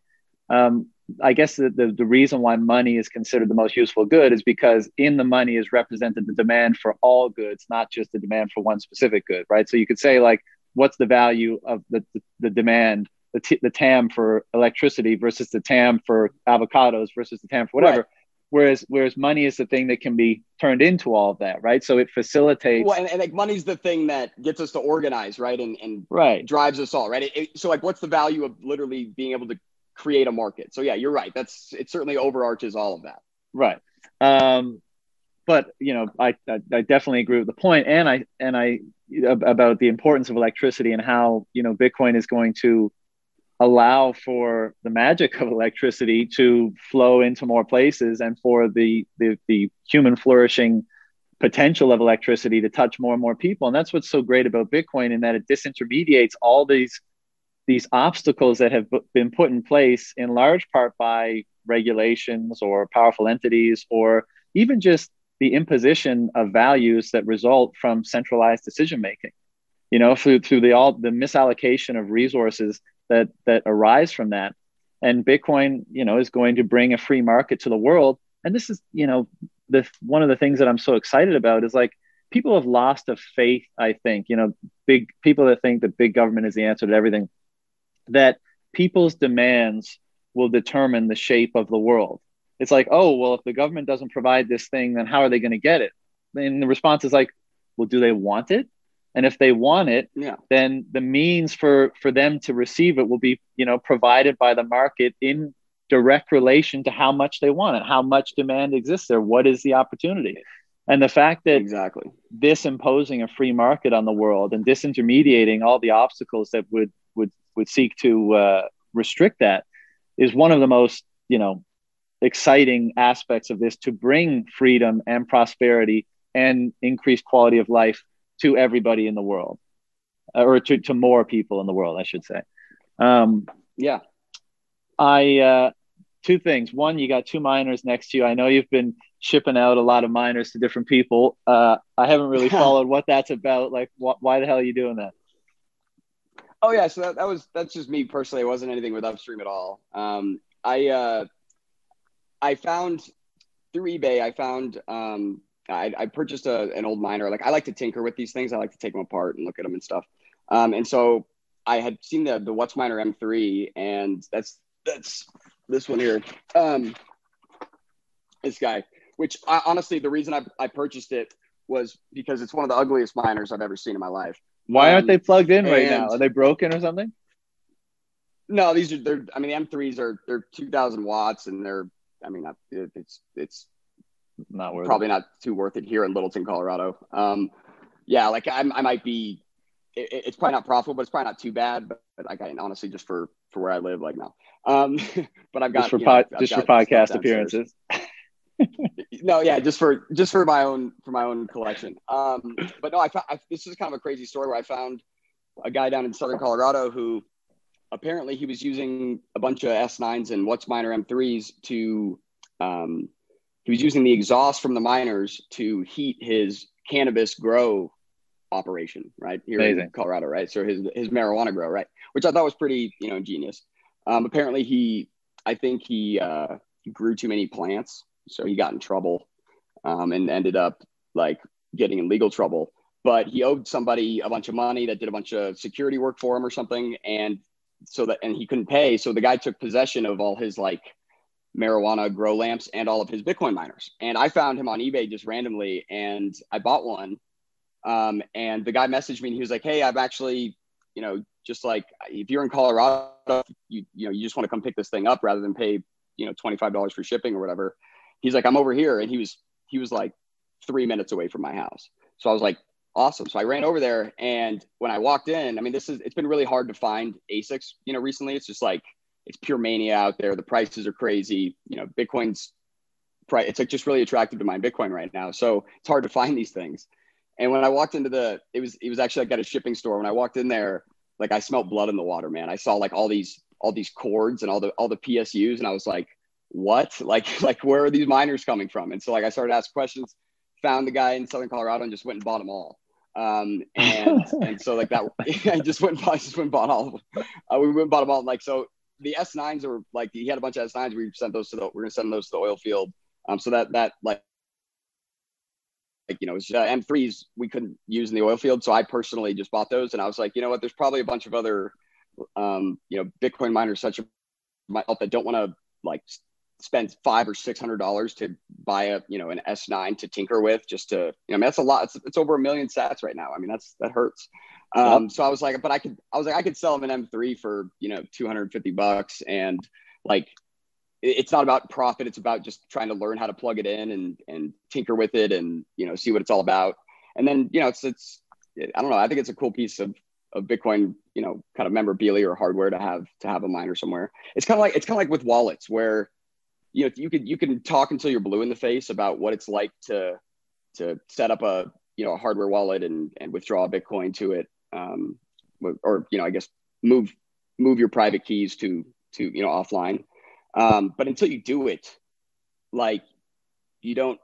um, I guess the, the, the reason why money is considered the most useful good is because in the money is represented the demand for all goods, not just the demand for one specific good, right? So you could say like, what's the value of the, the, the demand the, t- the TAM for electricity versus the TAM for avocados versus the TAM for whatever. Right. Whereas, whereas money is the thing that can be turned into all of that, right? So it facilitates. Well, and, and like money's the thing that gets us to organize, right? And and right drives us all, right? It, it, so like, what's the value of literally being able to create a market? So yeah, you're right. That's it. Certainly overarches all of that. Right. Um, but you know, I, I I definitely agree with the point, and I and I about the importance of electricity and how you know Bitcoin is going to allow for the magic of electricity to flow into more places and for the, the, the human flourishing potential of electricity to touch more and more people. And that's what's so great about Bitcoin in that it disintermediates all these these obstacles that have been put in place in large part by regulations or powerful entities or even just the imposition of values that result from centralized decision making you know through through the all the misallocation of resources that that arise from that. And bitcoin you know is going to bring a free market to the world. And this is you know the one of the things that i'm so excited about is like people have lost a faith i think you know big people that think that big government is the answer to everything that people's demands will determine the shape of the world. It's like oh well if the government doesn't provide this thing then how are they going to get it? And the response is like well do they want it and if they want it yeah. then the means for for them to receive it will be you know provided by the market in direct relation to how much they want it how much demand exists there what is the opportunity and the fact that exactly this imposing a free market on the world and disintermediating all the obstacles that would would would seek to uh, restrict that is one of the most you know exciting aspects of this to bring freedom and prosperity and increased quality of life to everybody in the world uh, or to, to more people in the world, I should say. Um, yeah. I, uh, two things. One, you got two miners next to you. I know you've been shipping out a lot of miners to different people. Uh, I haven't really [LAUGHS] followed what that's about. Like, wh- why the hell are you doing that? Oh yeah, so that, that was that's just me personally. It wasn't anything with upstream at all. Um, I uh, I found through eBay. I found um, I, I purchased a, an old miner. Like I like to tinker with these things. I like to take them apart and look at them and stuff. Um, and so I had seen the the WhatsMiner M3, and that's that's this one here. Um, this guy, which I, honestly, the reason I, I purchased it was because it's one of the ugliest miners I've ever seen in my life. Why aren't um, they plugged in right now? Are they broken or something? No, these are they're. I mean, the M3s are they're 2,000 watts, and they're. I mean, it's it's not worth probably it. not too worth it here in Littleton, Colorado. Um, yeah, like I, I might be. It, it's probably not profitable, but it's probably not too bad. But, but like I honestly, just for for where I live, like no. Um, [LAUGHS] but I've got just for pod, know, just for podcast appearances. [LAUGHS] no, yeah, just for just for my own for my own collection. Um, but no, I found I, this is kind of a crazy story where I found a guy down in Southern Colorado who apparently he was using a bunch of S9s and WhatsMiner M3s to um, he was using the exhaust from the miners to heat his cannabis grow operation right here Amazing. in Colorado, right? So his his marijuana grow, right? Which I thought was pretty, you know, ingenious. Um, apparently, he, I think he uh, grew too many plants, so he got in trouble, um, and ended up like getting in legal trouble. But he owed somebody a bunch of money that did a bunch of security work for him or something, and so that and he couldn't pay. So the guy took possession of all his like marijuana grow lamps and all of his Bitcoin miners. And I found him on eBay just randomly and I bought one. Um, and the guy messaged me and he was like, Hey, I'm actually, you know, just like if you're in Colorado, you, you know, you just want to come pick this thing up rather than pay, you know, $25 for shipping or whatever. He's like, I'm over here. And he was, he was like three minutes away from my house. So I was like, awesome. So I ran over there and when I walked in, I mean, this is, it's been really hard to find ASICs, you know, recently it's just like, it's pure mania out there. The prices are crazy. You know, Bitcoin's price, it's like just really attractive to mine Bitcoin right now. So it's hard to find these things. And when I walked into the, it was, it was actually like at a shipping store. When I walked in there, like I smelled blood in the water, man. I saw like all these all these cords and all the all the PSUs, and I was like, what? [LAUGHS] Like like where are these miners coming from? And so like I started asking questions, found the guy in Southern Colorado, and just went and bought them all. Um, and [LAUGHS] and so like that, [LAUGHS] I just went and bought, just went and bought all of them. Uh, we went and bought them all. Like so, the S9s are like he had a bunch of S9s. We sent those to the we're gonna send those to the oil field. Um, so that that like like you know uh, M3s we couldn't use in the oil field, so I personally just bought those, and I was like, you know what, there's probably a bunch of other um, you know Bitcoin miners such a myself that don't want to like spend five or six hundred dollars to buy a you know an S9 to tinker with just to you know I mean that's a lot it's, it's over a million sats right now I mean that's that hurts um, yep. so I was like but I could I was like I could sell them an M3 for you know 250 bucks. And like it's not about profit. It's about just trying to learn how to plug it in and and tinker with it and you know see what it's all about. And then you know it's it's I don't know. I think it's a cool piece of of Bitcoin, you know, kind of memorabilia or hardware to have to have a miner somewhere. It's kind of like it's kind of like with wallets where you know you could you can talk until you're blue in the face about what it's like to to set up a you know a hardware wallet and and withdraw bitcoin to it um, or you know i guess move move your private keys to to you know offline um, but until you do it like you don't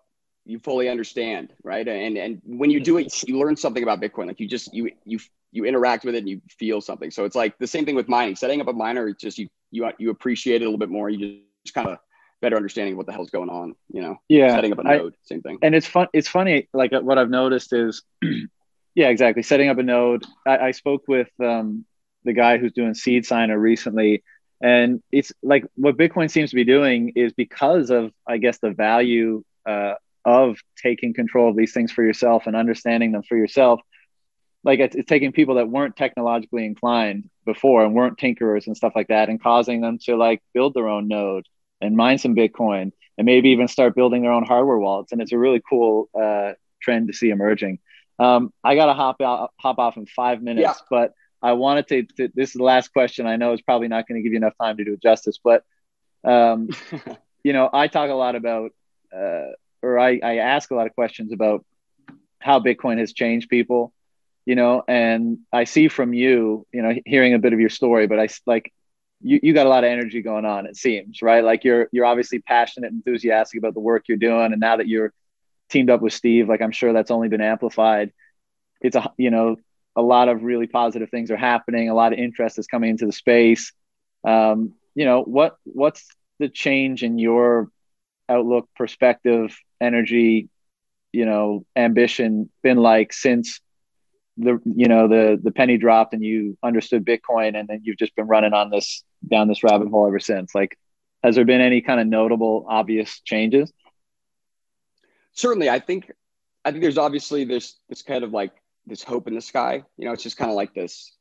you fully understand right and and when you do it you learn something about bitcoin like you just you you you interact with it and you feel something so it's like the same thing with mining setting up a miner it's just you you you appreciate it a little bit more you just kind of better understanding of what the hell's going on, you know? Yeah. Setting up a node, I, same thing. And it's fun. It's funny. Like what I've noticed is, [CLEARS THROAT] yeah, exactly. Setting up a node. I, I spoke with um, the guy who's doing SeedSigner recently. And it's like what Bitcoin seems to be doing is because of, I guess, the value uh, of taking control of these things for yourself and understanding them for yourself. Like it's, it's taking people that weren't technologically inclined before and weren't tinkerers and stuff like that and causing them to like build their own node and mine some Bitcoin and maybe even start building their own hardware wallets. And it's a really cool uh, trend to see emerging. Um, I got to hop out, hop off in five minutes, yeah. but I wanted to, to, This is the last question. I know is probably not going to give you enough time to do it justice, but um, [LAUGHS] you know, I talk a lot about, uh, or I, I ask a lot of questions about how Bitcoin has changed people. You know, and I see from you, you know, hearing a bit of your story, but I like you, you got a lot of energy going on it seems right like you're you're obviously passionate enthusiastic about the work you're doing and now that you're teamed up with steve like i'm sure that's only been amplified. It's a you know a lot of really positive things are happening. A lot of interest is coming into the space. Um, you know what what's the change in your outlook perspective energy you know ambition been like since the you know the the penny dropped and you understood bitcoin and then you've just been running on this down this rabbit hole ever since? Like has there been any kind of notable obvious changes certainly i think i think there's obviously this this kind of like this hope in the sky. You know it's just kind of like this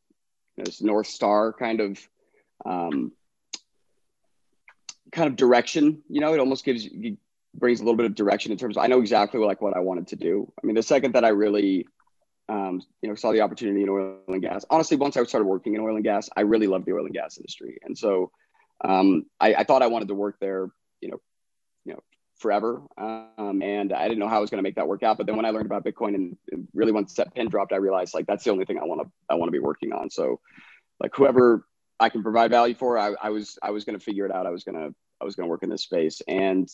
this north star kind of um kind of direction you know? It almost gives you brings a little bit of direction in terms of i know exactly like what i wanted to do. I mean the second that i really um, you know, saw the opportunity in oil and gas. Honestly, once I started working in oil and gas, I really loved the oil and gas industry, and so um, I, I, thought I wanted to work there, you know, you know, forever. Um, and I didn't know how I was going to make that work out. But then when I learned about Bitcoin and, really once that pin dropped, I realized like that's the only thing I want to I want to be working on. So, like whoever I can provide value for, I, I was I was going to figure it out. I was gonna I was gonna work in this space, and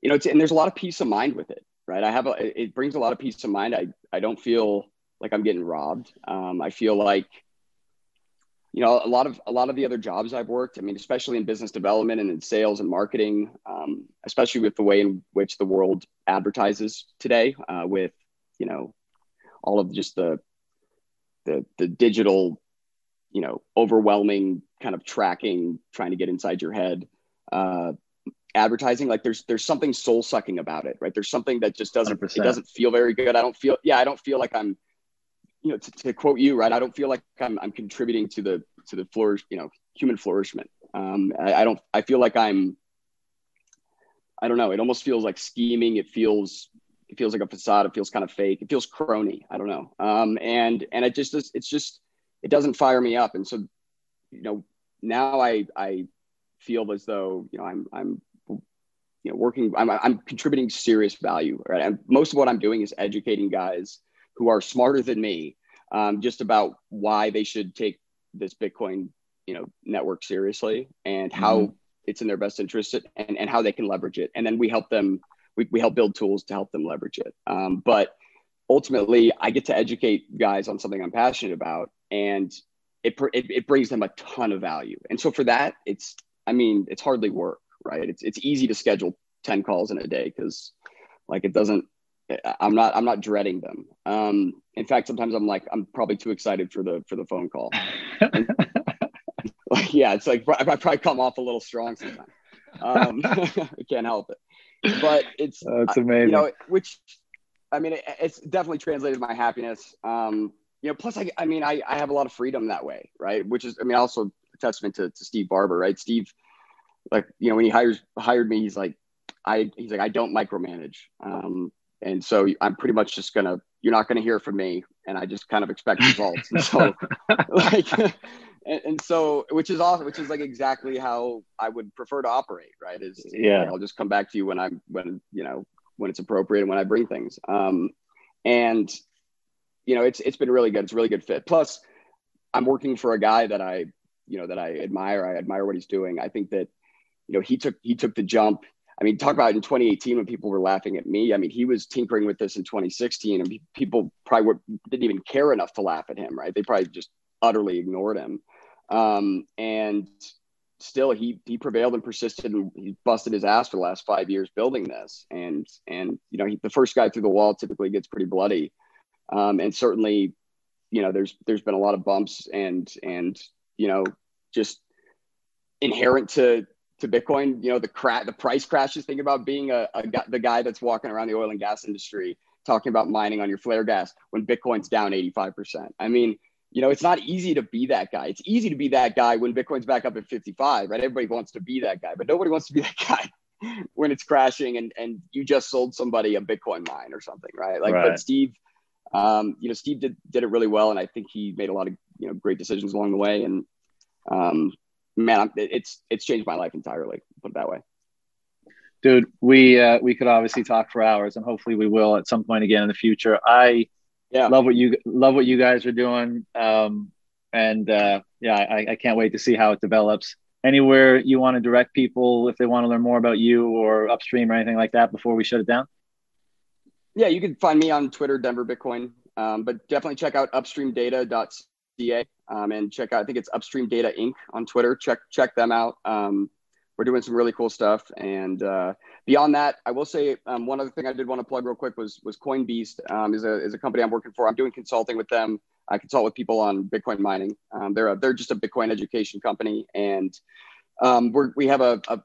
you know, and there's a lot of peace of mind with it right? I have a, it brings a lot of peace of mind. I, I don't feel like I'm getting robbed. Um, I feel like, you know, a lot of, a lot of the other jobs I've worked, I mean, especially in business development and in sales and marketing, um, especially with the way in which the world advertises today, uh, with, you know, all of just the, the, the digital, you know, overwhelming kind of tracking, trying to get inside your head. Uh, advertising like there's there's something soul sucking about it right there's something that just doesn't 100%. it doesn't feel very good i don't feel yeah i don't feel like i'm you know to, to, quote you right i don't feel like i'm, I'm contributing to the to the flourish you know human flourishment. Um I, I don't i feel like i'm i don't know it almost feels like scheming it feels it feels like a facade it feels kind of fake it feels crony i don't know. Um and and it just it's just it doesn't fire me up. And so you know now i i feel as though you know i'm i'm you know working i'm, I'm contributing serious value right? And most of what i'm doing is educating guys who are smarter than me um, just about why they should take this bitcoin you know network seriously and how mm-hmm. it's in their best interest and, and how they can leverage it. And then we help them we, we help build tools to help them leverage it. Um, but ultimately i get to educate guys on something i'm passionate about and it, it, it brings them a ton of value. And so for that it's i mean it's hardly work right? It's, it's easy to schedule 10 calls in a day because like it doesn't i'm not i'm not dreading them. Um in fact sometimes i'm like i'm probably too excited for the for the phone call. And, [LAUGHS] like, [LAUGHS] yeah it's like i probably come off a little strong sometimes. Um [LAUGHS] i can't help it. But it's that's amazing you know which i mean it, it's definitely translated my happiness. Um you know plus i i mean i i have a lot of freedom that way right? Which is i mean also a testament to, to Steve Barbour right? Steve like you know when he hires hired me he's like I he's like I don't micromanage, um, and so I'm pretty much just gonna you're not gonna hear from me, and I just kind of expect results. and so [LAUGHS] like, and, and, so which is awesome, which is like exactly how I would prefer to operate. Right? Is yeah, like, I'll just come back to you when I'm when you know when it's appropriate and when I bring things. Um, and you know it's it's been really good. It's a really good fit. Plus, I'm working for a guy that I you know that I admire. I admire what he's doing. I think that you know he took he took the jump I mean, talk about in 2018 when people were laughing at me. I mean, he was tinkering with this in 2016, and people probably were, didn't even care enough to laugh at him, right? They probably just utterly ignored him. Um, and still, he he prevailed and persisted, and he busted his ass for the last five years building this. And and you know, he, the first guy through the wall typically gets pretty bloody, um, and certainly, you know, there's there's been a lot of bumps and and you know, just inherent to to Bitcoin, you know, the crash, the price crashes. Think about being a, a the guy that's walking around the oil and gas industry talking about mining on your flare gas when Bitcoin's down 85%. I mean, you know, it's not easy to be that guy. It's easy to be that guy when Bitcoin's back up at 55, right? Everybody wants to be that guy, but nobody wants to be [LAUGHS] that guy when it's crashing and and you just sold somebody a Bitcoin mine or something, right? Like, right. but Steve, um, you know, Steve did did it really well, and I think he made a lot of you know great decisions along the way, and um, man, I'm, it's it's changed my life entirely. Put it that way. Dude, we uh, we could obviously talk for hours, and hopefully we will at some point again in the future. I yeah. love what you love what you guys are doing, um, and uh, yeah, I, I can't wait to see how it develops. Anywhere you want to direct people if they want to learn more about you or upstream or anything like that before we shut it down. Yeah, you can find me on Twitter, Denver Bitcoin, um, but definitely check out upstreamdata.ca um, and check out. I think it's Upstream Data Inc. on Twitter. Check check them out. Um, we're doing some really cool stuff. And uh, beyond that, I will say um, one other thing I did want to plug real quick was was CoinBeast um, is a is a company I'm working for. I'm doing consulting with them. I consult with people on Bitcoin mining. Um, they're a, they're just a Bitcoin education company, and um, we have a, a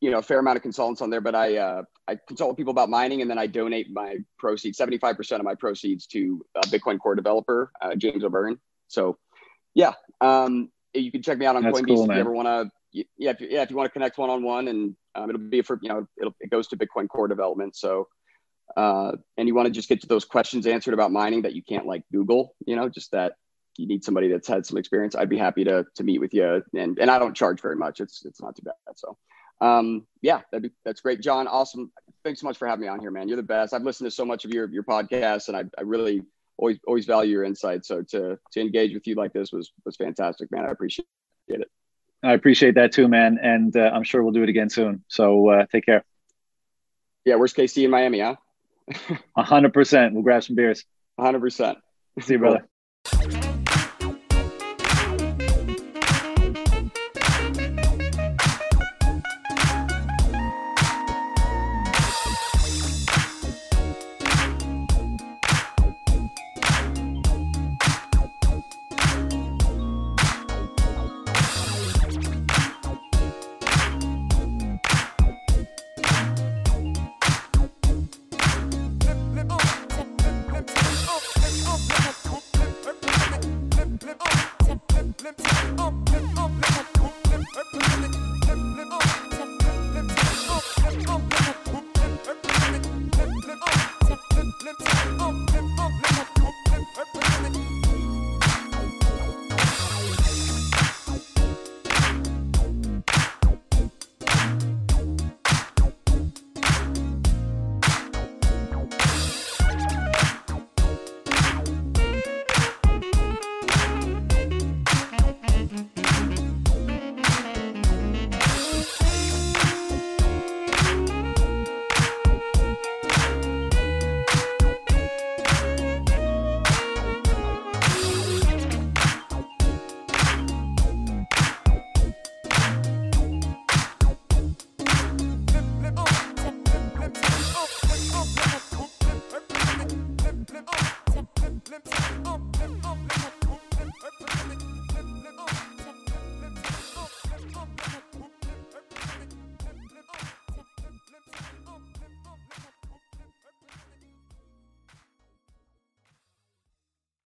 you know a fair amount of consultants on there. But I uh, I consult with people about mining, and then I donate my proceeds, 75% of my proceeds to a Bitcoin core developer, uh, James O'Beirne. So yeah, um, you can check me out on That's Coinbase cool, if you ever want to. Yeah, if you, yeah, if you want to connect one on one, and um, it'll be for you know it goes to Bitcoin Core development. So, uh, and you want to just get to those questions answered about mining that you can't like Google, you know, just that you need somebody that's had some experience. I'd be happy to to meet with you, and and I don't charge very much. It's it's not too bad. So, um, yeah, that'd be that's great, John. Awesome. Thanks so much for having me on here, man. You're the best. I've listened to so much of your your podcast, and I I really always always value your insight. So to to engage with you like this was was fantastic, man. I appreciate it. I appreciate that too, man. And uh, I'm sure we'll do it again soon. So uh, take care. Yeah, worst where's KC in Miami, huh? [LAUGHS] hundred percent. We'll grab some beers. hundred percent. See you, brother.